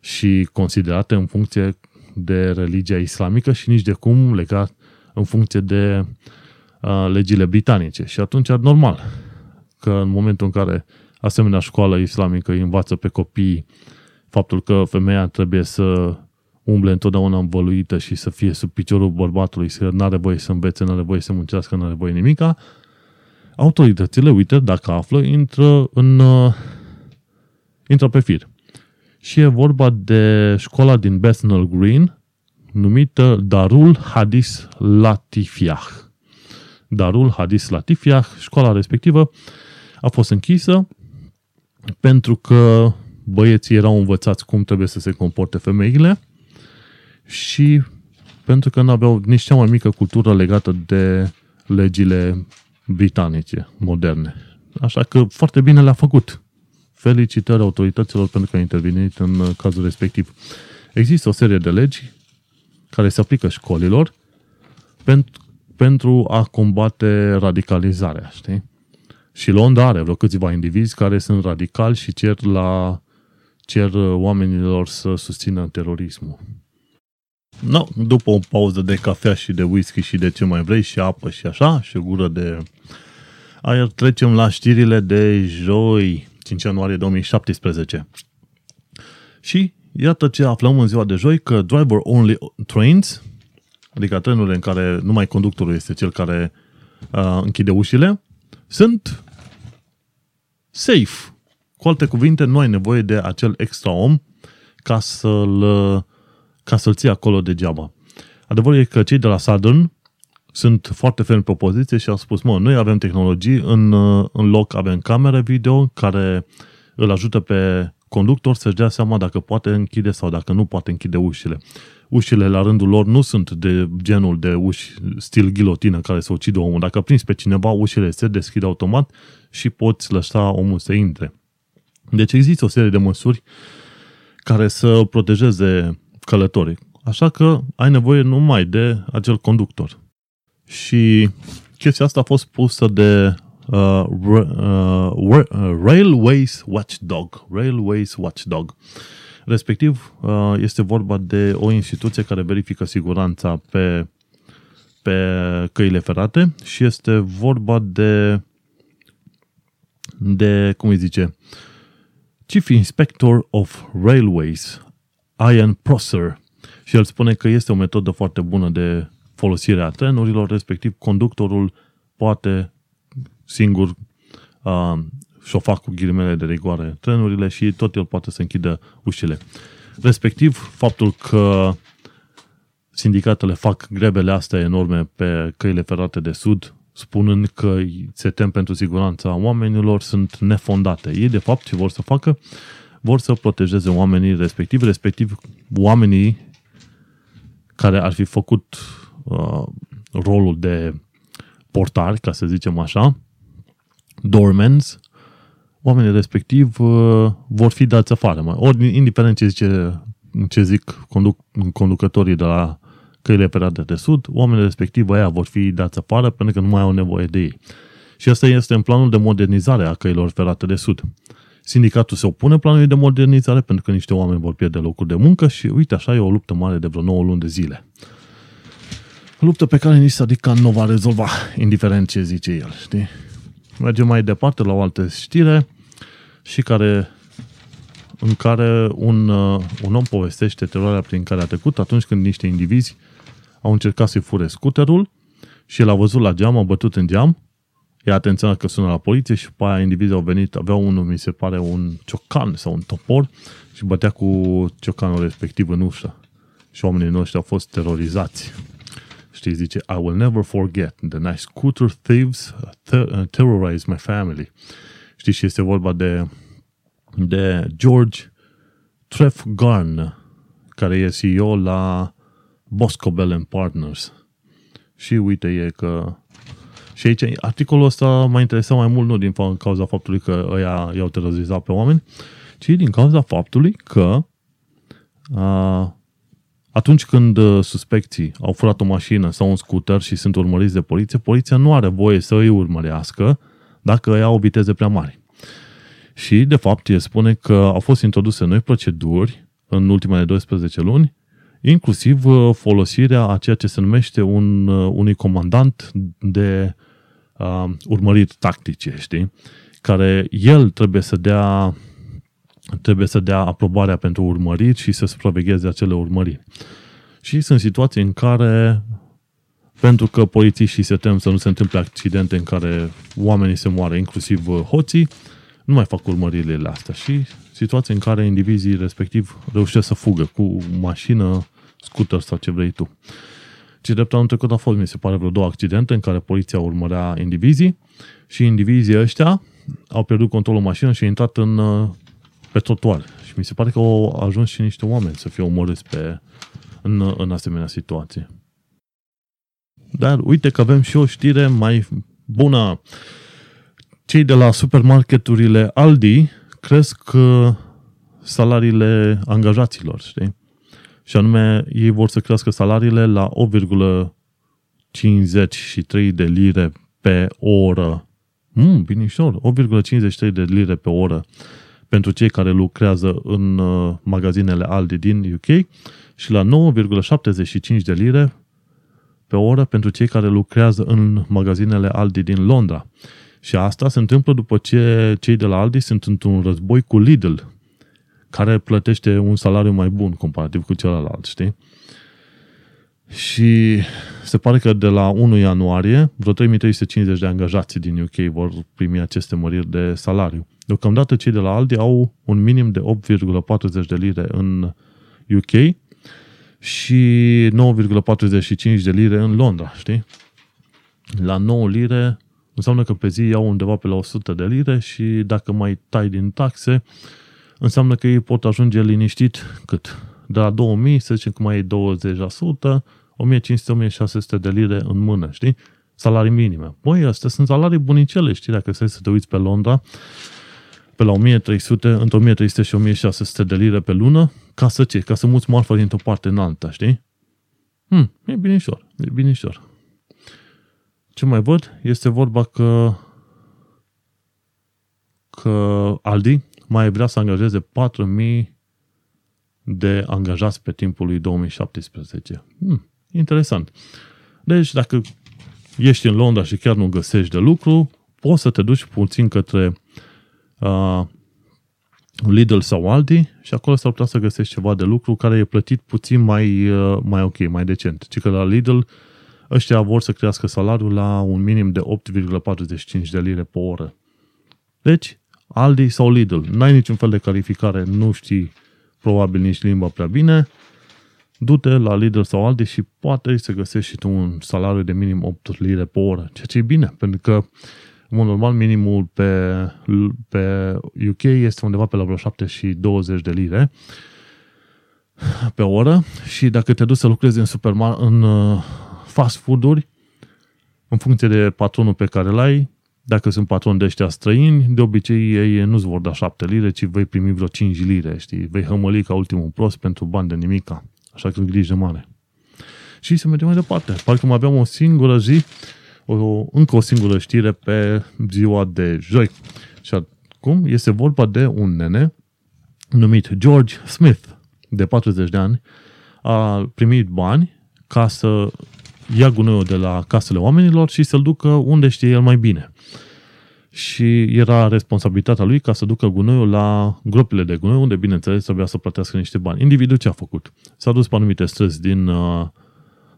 și considerate în funcție de religia islamică și nici de cum legat în funcție de uh, legile britanice. Și atunci, normal, că în momentul în care asemenea școală islamică îi învață pe copii faptul că femeia trebuie să umble întotdeauna învăluită și să fie sub piciorul bărbatului, să nu are voie să învețe, nu are voie să muncească, nu are voie nimica, autoritățile, uite, dacă află, intră în uh, intră pe fir. Și e vorba de școala din Bethnal Green, numită Darul Hadis Latifiah. Darul Hadis Latifiah, școala respectivă, a fost închisă pentru că băieții erau învățați cum trebuie să se comporte femeile și pentru că nu aveau nici cea mai mică cultură legată de legile britanice moderne. Așa că foarte bine le-a făcut. Felicitări autorităților pentru că au intervenit în cazul respectiv. Există o serie de legi care se aplică școlilor pentru, pentru a combate radicalizarea, știi? Și Londra are vreo câțiva indivizi care sunt radicali și cer la cer oamenilor să susțină terorismul. No, după o pauză de cafea și de whisky și de ce mai vrei și apă și așa și o gură de aer, trecem la știrile de joi, 5 ianuarie 2017. Și Iată ce aflăm în ziua de joi, că driver-only trains, adică trenurile în care numai conductorul este cel care uh, închide ușile, sunt safe. Cu alte cuvinte, nu ai nevoie de acel extra om ca să-l, ca să-l ții acolo degeaba. Adevărul e că cei de la Southern sunt foarte fermi pe opoziție și au spus, mă, noi avem tehnologii, în, în loc avem camere video care îl ajută pe conductor să-și dea seama dacă poate închide sau dacă nu poate închide ușile. Ușile, la rândul lor, nu sunt de genul de uși stil ghilotină care să ucidă omul. Dacă prinzi pe cineva, ușile se deschid automat și poți lăsa omul să intre. Deci există o serie de măsuri care să protejeze călătorii. Așa că ai nevoie numai de acel conductor. Și chestia asta a fost pusă de uh, uh, uh, Railways Watchdog. Railways Watchdog. Respectiv, uh, este vorba de o instituție care verifică siguranța pe, pe căile ferate și este vorba de, de cum îi zice, Chief Inspector of Railways, Ian Prosser, și el spune că este o metodă foarte bună de folosire a trenurilor, respectiv conductorul poate singur uh, șofa cu ghilimele de rigoare trenurile și tot el poate să închidă ușile. Respectiv, faptul că sindicatele fac grebele astea enorme pe căile ferate de sud, spunând că se tem pentru siguranța oamenilor, sunt nefondate. Ei, de fapt, ce vor să facă? Vor să protejeze oamenii respectiv, respectiv oamenii care ar fi făcut uh, rolul de portari, ca să zicem așa, doormans, oamenii respectiv uh, vor fi dați afară. Mă. Ori, indiferent ce, zice, ce zic conduc, conducătorii de la căile ferate de sud, oamenii respectiv aia vor fi dați afară pentru că nu mai au nevoie de ei. Și asta este în planul de modernizare a căilor ferate de sud. Sindicatul se opune planului de modernizare pentru că niște oameni vor pierde locuri de muncă și uite așa e o luptă mare de vreo 9 luni de zile. O luptă pe care nici Sadican nu va rezolva, indiferent ce zice el, știi? Mergem mai departe la o altă știre și care în care un, uh, un om povestește teroarea prin care a trecut atunci când niște indivizi au încercat să-i fure scuterul și el a văzut la geam, a bătut în geam, i-a atenționat că sună la poliție și pe aia indivizii au venit, aveau unul, mi se pare, un ciocan sau un topor și bătea cu ciocanul respectiv în ușă. Și oamenii noștri au fost terorizați. Știi, zice, I will never forget the nice scooter thieves uh, terrorized my family. Știi, și este vorba de, de George Trefgarn, care e CEO la Boscobel and Partners. Și uite e că... Și aici, articolul ăsta m-a interesat mai mult nu din cauza faptului că ăia i-au terorizat pe oameni, ci din cauza faptului că a, atunci când uh, suspecții au furat o mașină sau un scooter și sunt urmăriți de poliție, poliția nu are voie să îi urmărească dacă îi au viteze prea mari. Și, de fapt, el spune că au fost introduse noi proceduri în ultimele 12 luni, inclusiv uh, folosirea a ceea ce se numește un, uh, unui comandant de uh, urmărit tactice, știi? Care el trebuie să dea trebuie să dea aprobarea pentru urmărit și să supravegheze acele urmăriri. Și sunt situații în care, pentru că polițiștii se tem să nu se întâmple accidente în care oamenii se moară, inclusiv uh, hoții, nu mai fac urmăririle astea și situații în care indivizii respectiv reușesc să fugă cu mașină, scooter sau ce vrei tu. Ce drept anul trecut a fost, mi se pare, vreo două accidente în care poliția urmărea indivizii și indivizii ăștia au pierdut controlul mașină și au intrat în uh, pe trotuar. Și mi se pare că au ajuns și niște oameni să fie omorâți pe, în, în asemenea situație. Dar uite că avem și o știre mai bună. Cei de la supermarketurile Aldi cresc uh, salariile angajaților, știi? Și anume, ei vor să crească salariile la 8,53 de lire pe oră. Mm, binișor, 8,53 de lire pe oră pentru cei care lucrează în uh, magazinele Aldi din UK și la 9,75 de lire pe oră pentru cei care lucrează în magazinele Aldi din Londra. Și asta se întâmplă după ce cei de la Aldi sunt într-un război cu Lidl, care plătește un salariu mai bun comparativ cu celălalt, știi? Și se pare că de la 1 ianuarie, vreo 3350 de angajați din UK vor primi aceste măriri de salariu. Deocamdată cei de la Aldi au un minim de 8,40 de lire în UK și 9,45 de lire în Londra, știi? La 9 lire înseamnă că pe zi iau undeva pe la 100 de lire și dacă mai tai din taxe, înseamnă că ei pot ajunge liniștit cât? De la 2000, să zicem că mai e 20%, 1500-1600 de lire în mână, știi? Salarii minime. Băi, astea sunt salarii bunicele, știi? Dacă stai să te uiți pe Londra, pe la 1300, între 1300 și 1600 de lire pe lună, ca să ce? Ca să muți marfa dintr-o parte în alta, știi? Hmm, e binișor, e binișor. Ce mai văd? Este vorba că că Aldi mai vrea să angajeze 4000 de angajați pe timpul lui 2017. Hmm, interesant. Deci, dacă ești în Londra și chiar nu găsești de lucru, poți să te duci puțin către uh, Lidl sau Aldi și acolo s-ar putea să găsești ceva de lucru care e plătit puțin mai, uh, mai ok, mai decent. Ci că la Lidl ăștia vor să crească salariul la un minim de 8,45 de lire pe oră. Deci, Aldi sau Lidl, n-ai niciun fel de calificare, nu știi probabil nici limba prea bine, du-te la Lidl sau Aldi și poate să găsești și tu un salariu de minim 8 lire pe oră, ceea ce e bine, pentru că în mod normal, minimul pe, pe UK este undeva pe la vreo 7 și 20 de lire pe oră și dacă te duci să lucrezi în, supermar- în uh, fast food-uri, în funcție de patronul pe care îl ai, dacă sunt patron de ăștia străini, de obicei ei nu-ți vor da 7 lire, ci vei primi vreo 5 lire, știi? Vei hămăli ca ultimul prost pentru bani de nimica. Așa că grijă mare. Și să mergem mai departe. Parcă mai aveam o singură zi o, încă o singură știre pe ziua de joi. Și acum este vorba de un nene numit George Smith, de 40 de ani, a primit bani ca să ia gunoiul de la casele oamenilor și să-l ducă unde știe el mai bine. Și era responsabilitatea lui ca să ducă gunoiul la gropile de gunoi, unde, bineînțeles, trebuia să plătească niște bani. Individul ce a făcut? S-a dus pe anumite străzi din, uh,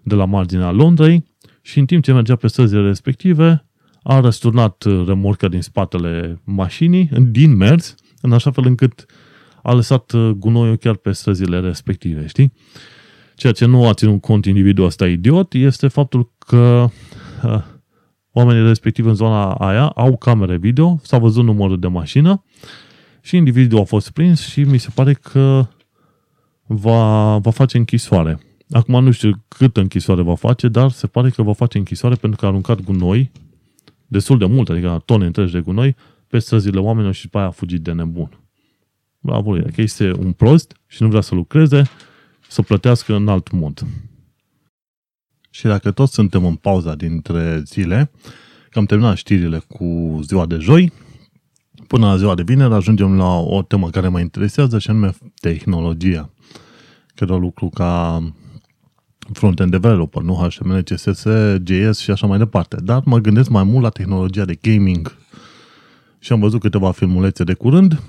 de la marginea Londrei, și în timp ce mergea pe străzile respective, a răsturnat uh, remorca din spatele mașinii, din mers, în așa fel încât a lăsat uh, gunoiul chiar pe străzile respective, știi? Ceea ce nu a ținut cont individul ăsta idiot este faptul că uh, oamenii respectivi în zona aia au camere video, s-a văzut numărul de mașină și individul a fost prins și mi se pare că va, va face închisoare. Acum nu știu cât închisoare va face, dar se pare că va face închisoare pentru că a aruncat gunoi, destul de mult, adică tone întregi de gunoi, pe străzile oamenilor și după aia a fugit de nebun. Bravo, că este un prost și nu vrea să lucreze, să plătească în alt mod. Și dacă toți suntem în pauza dintre zile, că am terminat știrile cu ziua de joi, până la ziua de vineri ajungem la o temă care mă interesează și anume tehnologia. Cred o lucru ca front-end developer, nu HTML, CSS, JS și așa mai departe. Dar mă gândesc mai mult la tehnologia de gaming. Și am văzut câteva filmulețe de curând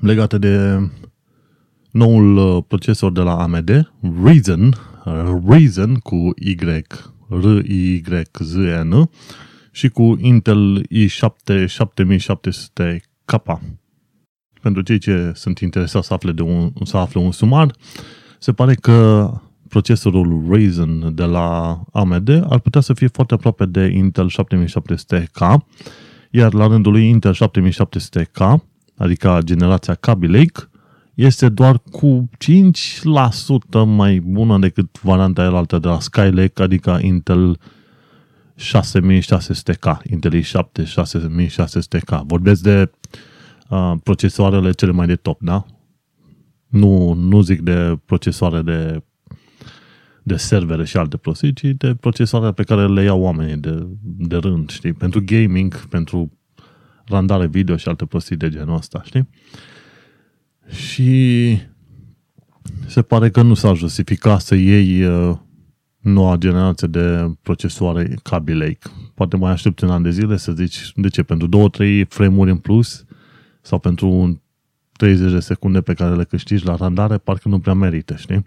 legate de noul uh, procesor de la AMD, Ryzen, Ryzen cu Y, R-Y-Z-N și cu Intel i7 7700K. Pentru cei ce sunt interesați să afle, de un, să afle un sumar, se pare că procesorul Ryzen de la AMD ar putea să fie foarte aproape de Intel 7700K, iar la rândul lui Intel 7700K, adică generația Kaby Lake, este doar cu 5% mai bună decât varianta altă de la Skylake, adică Intel 6600K, Intel i7 6600K. Vorbesc de uh, procesoarele cele mai de top, da? Nu, nu zic de procesoare de de servere și alte prostii, ci de procesoare pe care le iau oamenii de, de rând, știi? Pentru gaming, pentru randare video și alte prostii de genul ăsta, știi? Și se pare că nu s-a justificat să iei uh, noua generație de procesoare Kaby Lake. Poate mai aștepți un an de zile să zici, de ce? Pentru 2-3 frame-uri în plus sau pentru un 30 de secunde pe care le câștigi la randare, parcă nu prea merită, știi?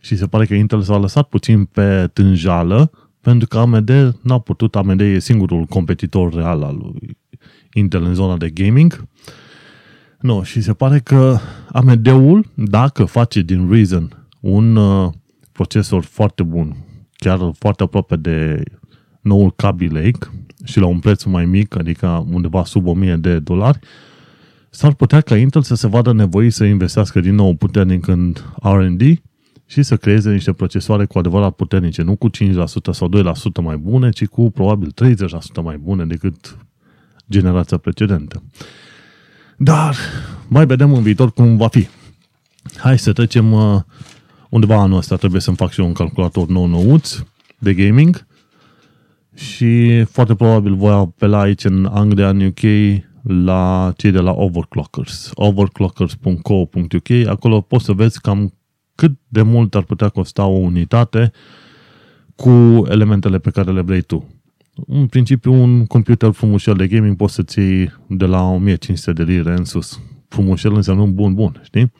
Și se pare că Intel s-a lăsat puțin pe tânjală pentru că AMD n-a putut, AMD e singurul competitor real al lui Intel în zona de gaming. No, și se pare că AMD-ul, dacă face din Ryzen un uh, procesor foarte bun, chiar foarte aproape de noul Kaby Lake și la un preț mai mic, adică undeva sub 1000 de dolari, s-ar putea ca Intel să se vadă nevoie să investească din nou puternic în R&D și să creeze niște procesoare cu adevărat puternice, nu cu 5% sau 2% mai bune, ci cu probabil 30% mai bune decât generația precedentă. Dar mai vedem în viitor cum va fi. Hai să trecem uh, undeva anul ăsta, trebuie să-mi fac și eu un calculator nou nouț de gaming și foarte probabil voi apela aici în Anglia, în UK, la cei de la Overclockers, overclockers.co.uk, acolo poți să vezi cam cât de mult ar putea costa o unitate cu elementele pe care le vrei tu. În principiu, un computer frumușel de gaming poți să-ți iei de la 1500 de lire în sus. Frumușel înseamnă un bun bun, știi?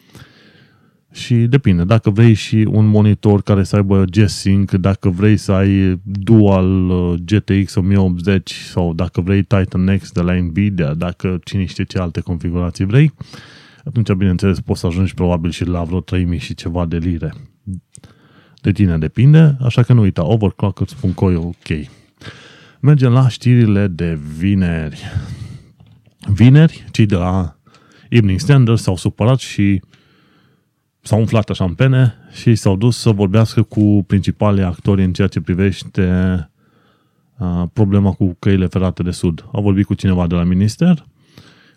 Și depinde, dacă vrei și un monitor care să aibă G-Sync, dacă vrei să ai dual uh, GTX 1080 sau dacă vrei Titan X de la Nvidia, dacă cine știe ce alte configurații vrei, atunci, bineînțeles, poți să ajungi probabil și la vreo 3000 și ceva de lire. De tine depinde, așa că nu uita, overclockers.co e ok. Mergem la știrile de vineri. Vineri, cei de la Evening Standard s-au supărat și s-au umflat așa în pene și s-au dus să vorbească cu principalii actori în ceea ce privește uh, problema cu căile ferate de sud. Au vorbit cu cineva de la minister,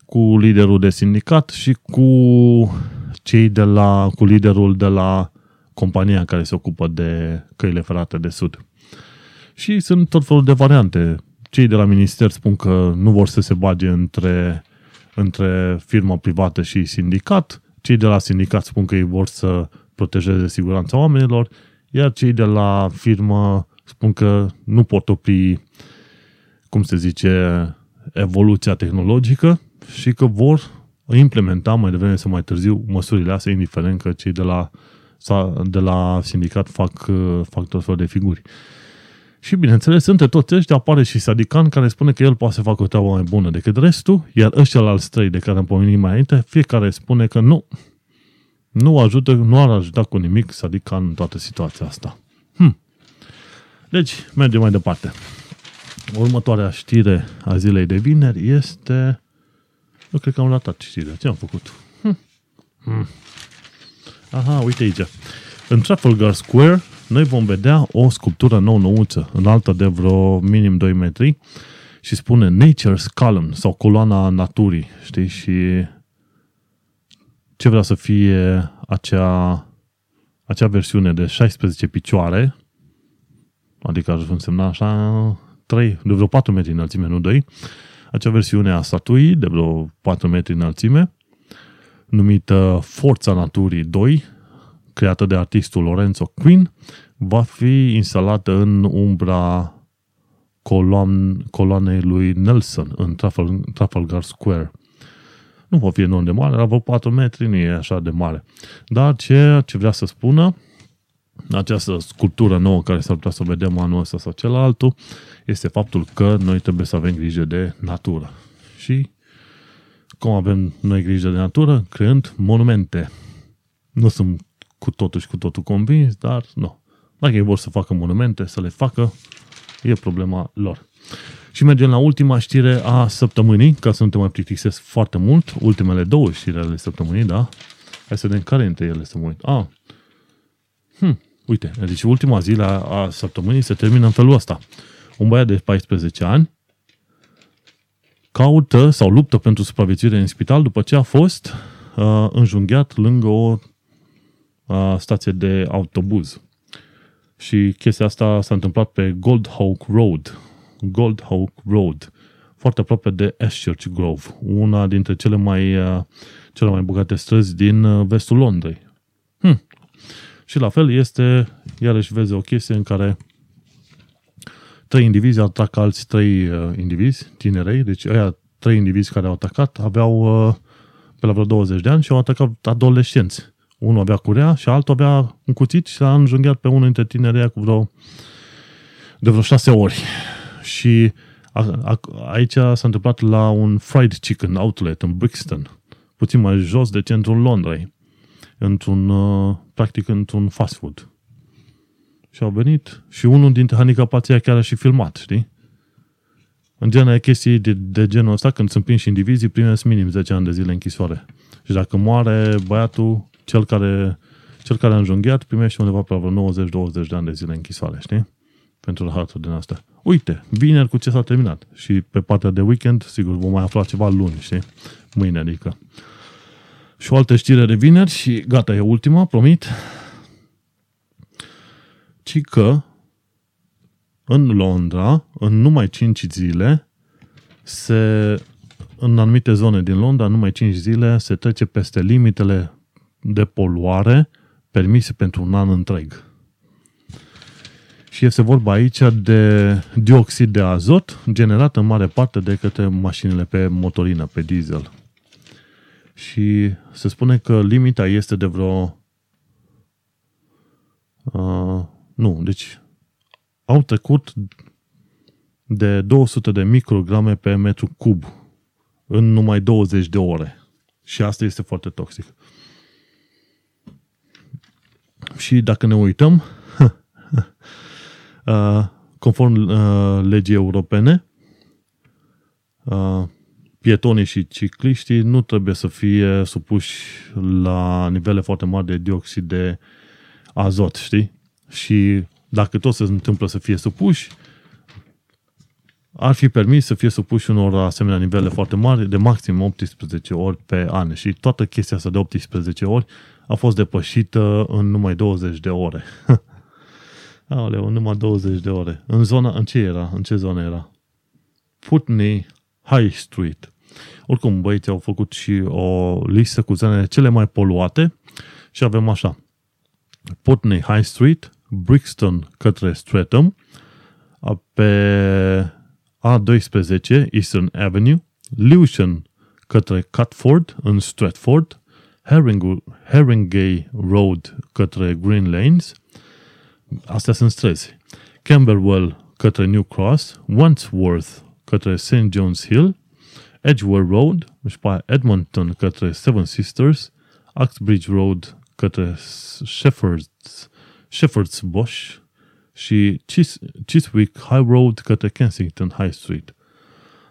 cu liderul de sindicat și cu cei de la, cu liderul de la compania care se ocupă de căile ferate de sud. Și sunt tot felul de variante. Cei de la minister spun că nu vor să se bage între, între firma privată și sindicat, cei de la sindicat spun că ei vor să protejeze siguranța oamenilor, iar cei de la firmă spun că nu pot opri, cum se zice, evoluția tehnologică și că vor implementa mai devreme sau mai târziu măsurile astea, indiferent că cei de la, de la sindicat fac, fac tot felul de figuri. Și bineînțeles, între toți ăștia apare și Sadikan care spune că el poate să facă o treabă mai bună decât restul, iar ăștia la trei de care am pomenit mai înainte, fiecare spune că nu, nu ajută, nu ar ajuta cu nimic Sadikan în toată situația asta. Hm. Deci, mergem mai departe. Următoarea știre a zilei de vineri este... Eu cred că am ratat știrea. Ce am făcut? Hm. Hm. Aha, uite aici. În Trafalgar Square noi vom vedea o sculptură nou-nouță, înaltă de vreo minim 2 metri și spune Nature's Column sau coloana naturii, știi? Și ce vrea să fie acea, acea versiune de 16 picioare, adică ar însemna așa 3, de vreo 4 metri înălțime, nu 2, acea versiune a statuii de vreo 4 metri înălțime, numită Forța Naturii 2, creată de artistul Lorenzo Quinn, va fi instalată în umbra coloan, coloanei lui Nelson în Trafalgar Square. Nu va fi enorm de mare, la vreo 4 metri, nu e așa de mare. Dar ce, ce vrea să spună, această sculptură nouă care s-ar putea să o vedem anul ăsta sau celălalt, este faptul că noi trebuie să avem grijă de natură. Și cum avem noi grijă de natură? Creând monumente. Nu sunt cu totul și cu totul convins, dar nu. Dacă ei vor să facă monumente, să le facă, e problema lor. Și mergem la ultima știre a săptămânii, ca să nu te mai plictisesc foarte mult, ultimele două știri ale săptămânii, da? Hai să vedem care dintre ele să mă uit. Ah, hm, uite, deci ultima zi a, a săptămânii se termină în felul ăsta. Un băiat de 14 ani caută sau luptă pentru supraviețuire în spital după ce a fost uh, înjunghiat lângă o uh, stație de autobuz. Și chestia asta s-a întâmplat pe Gold Hawk Road. Gold Hawk Road. Foarte aproape de Ashchurch Grove. Una dintre cele mai, uh, cele mai bogate străzi din uh, vestul Londrei. Hm. Și la fel este, iarăși vezi o chestie în care trei indivizi atacă alți trei uh, indivizi, tinerei, deci ăia trei indivizi care au atacat aveau uh, pe la vreo 20 de ani și au atacat adolescenți. Unul avea curea și altul avea un cuțit și a înjunghiat pe unul dintre tinerii cu vreo, de vreo șase ori. Și a, a, aici s-a întâmplat la un fried chicken outlet în Brixton, puțin mai jos de centrul Londrei, într-un, uh, practic într-un fast food. Și au venit și unul dintre handicapații chiar a și filmat, știi? În genere chestii de, de genul ăsta, când sunt prinși indivizii, primesc minim 10 ani de zile închisoare. Și dacă moare băiatul, cel care, cel care a înjunghiat primește undeva pe vreo 90-20 de ani de zile închisoare, știi? Pentru rahatul din asta. Uite, vineri cu ce s-a terminat. Și pe partea de weekend, sigur, vom mai afla ceva luni, știi? Mâine, adică. Și o altă știre de vineri și gata, e ultima, promit. Ci că în Londra, în numai 5 zile, se în anumite zone din Londra, numai 5 zile, se trece peste limitele de poluare permise pentru un an întreg. Și este vorba aici de dioxid de azot generat în mare parte de către mașinile pe motorină, pe diesel. Și se spune că limita este de vreo... Uh, nu, deci au trecut de 200 de micrograme pe metru cub în numai 20 de ore. Și asta este foarte toxic. Și dacă ne uităm, [laughs] uh, conform uh, legii europene, uh, pietonii și cicliștii nu trebuie să fie supuși la nivele foarte mari de dioxid de azot, știi? Și dacă tot se întâmplă să fie supuși, ar fi permis să fie supuși unor asemenea nivele foarte mari, de maxim 18 ori pe an. Și toată chestia asta de 18 ori a fost depășită în numai 20 de ore. [laughs] Aoleu, în numai 20 de ore. În zona, în ce era? În ce zonă era? Putney High Street. Oricum, băieții au făcut și o listă cu zonele cele mai poluate și avem așa. Putney High Street, Brixton către Streatham, pe A12 Eastern Avenue, Lewisham către Catford în Stratford, Haringey Road către Green Lanes, astea sunt străzi, Camberwell către New Cross, Wandsworth către St. John's Hill, Edgeworth Road, și pe Edmonton către Seven Sisters, Uxbridge Road către Shepherds, Shepherd's Bush și Chiswick High Road către Kensington High Street.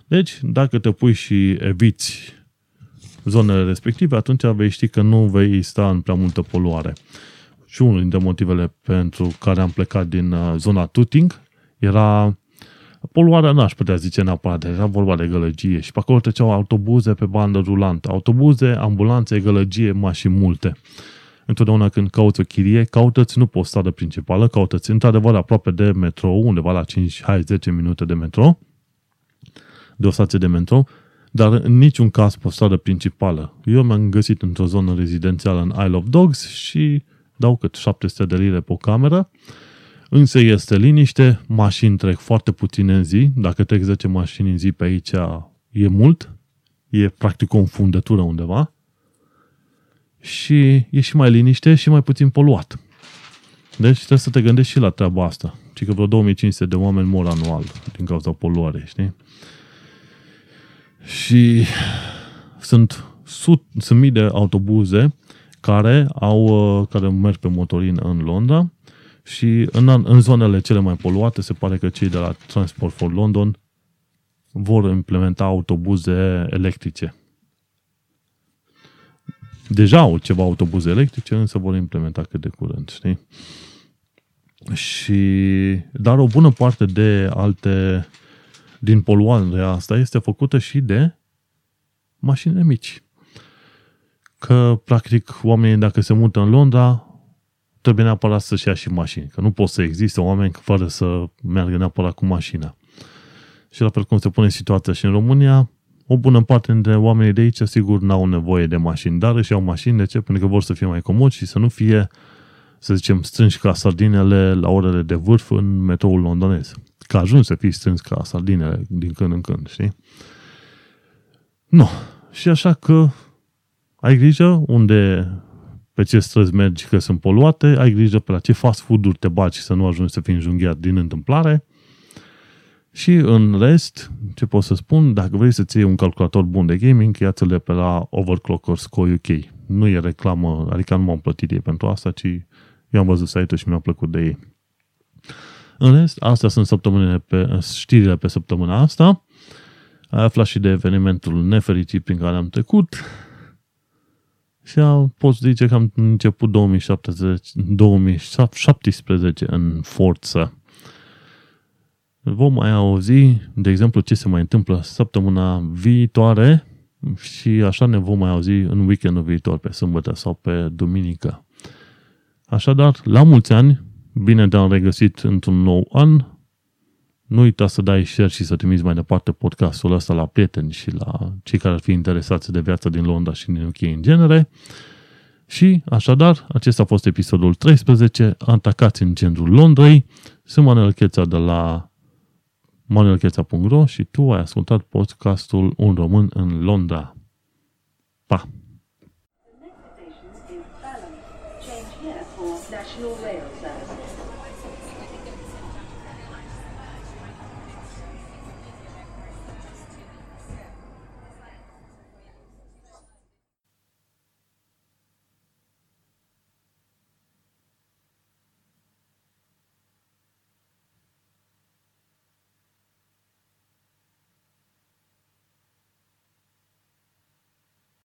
Deci, dacă te pui și eviți zonele respective, atunci vei ști că nu vei sta în prea multă poluare. Și unul dintre motivele pentru care am plecat din uh, zona Tuting era poluarea, n-aș putea zice neapărat, era vorba de gălăgie și pe acolo treceau autobuze pe bandă rulantă. Autobuze, ambulanțe, gălăgie, mașini multe. Întotdeauna când cauți o chirie, caută-ți nu pe o stradă principală, caută-ți într-adevăr aproape de metrou, undeva la 5-10 minute de metro, de o stație de metro, dar în niciun caz pe o stradă principală. Eu m-am găsit într-o zonă rezidențială în Isle of Dogs și dau cât 700 de lire pe o cameră, însă este liniște, mașini trec foarte puține în zi, dacă trec 10 mașini în zi pe aici e mult, e practic o înfundătură undeva și e și mai liniște și mai puțin poluat. Deci trebuie să te gândești și la treaba asta. Și că vreo 2500 de oameni mor anual din cauza poluării, știi? Și sunt, sut, sunt mii de autobuze care, au, uh, care merg pe motorină în Londra și în, în zonele cele mai poluate se pare că cei de la Transport for London vor implementa autobuze electrice. Deja au ceva autobuze electrice, însă vor implementa cât de curând, știi? Și, dar o bună parte de alte din poluarea asta este făcută și de mașinile mici. Că, practic, oamenii, dacă se mută în Londra, trebuie neapărat să-și ia și mașini. Că nu pot să existe oameni fără să meargă neapărat cu mașina. Și la fel cum se pune situația și în România, o bună parte dintre oamenii de aici, sigur, n-au nevoie de mașini, dar își iau mașini, de ce? Pentru că vor să fie mai comodi și să nu fie, să zicem, strânși ca sardinele la orele de vârf în metroul londonez că ajungi să fii strâns ca sardinele din când în când, știi? Nu. Și așa că ai grijă unde pe ce străzi mergi că sunt poluate, ai grijă pe la ce fast food-uri te bagi să nu ajungi să fii înjunghiat din întâmplare și în rest, ce pot să spun, dacă vrei să-ți iei un calculator bun de gaming, ia-ți-le pe la Overclockers Co. UK. Nu e reclamă, adică nu m-am plătit ei pentru asta, ci eu am văzut site-ul și mi-a plăcut de ei. În rest, astea sunt săptămânile pe, știrile pe săptămâna asta. Ai aflat și de evenimentul nefericit prin care am trecut. Și pot zice că am început 2017, 2017 în forță. Vom mai auzi, de exemplu, ce se mai întâmplă săptămâna viitoare și așa ne vom mai auzi în weekendul viitor, pe sâmbătă sau pe duminică. Așadar, la mulți ani Bine te-am regăsit într-un nou an. Nu uita să dai share și să trimiți mai departe podcastul ăsta la prieteni și la cei care ar fi interesați de viața din Londra și din UK în genere. Și, așadar, acesta a fost episodul 13, Atacați în centrul Londrei. Sunt Manuel Cheța de la manuelcheța.ro și tu ai ascultat podcastul Un român în Londra. Pa!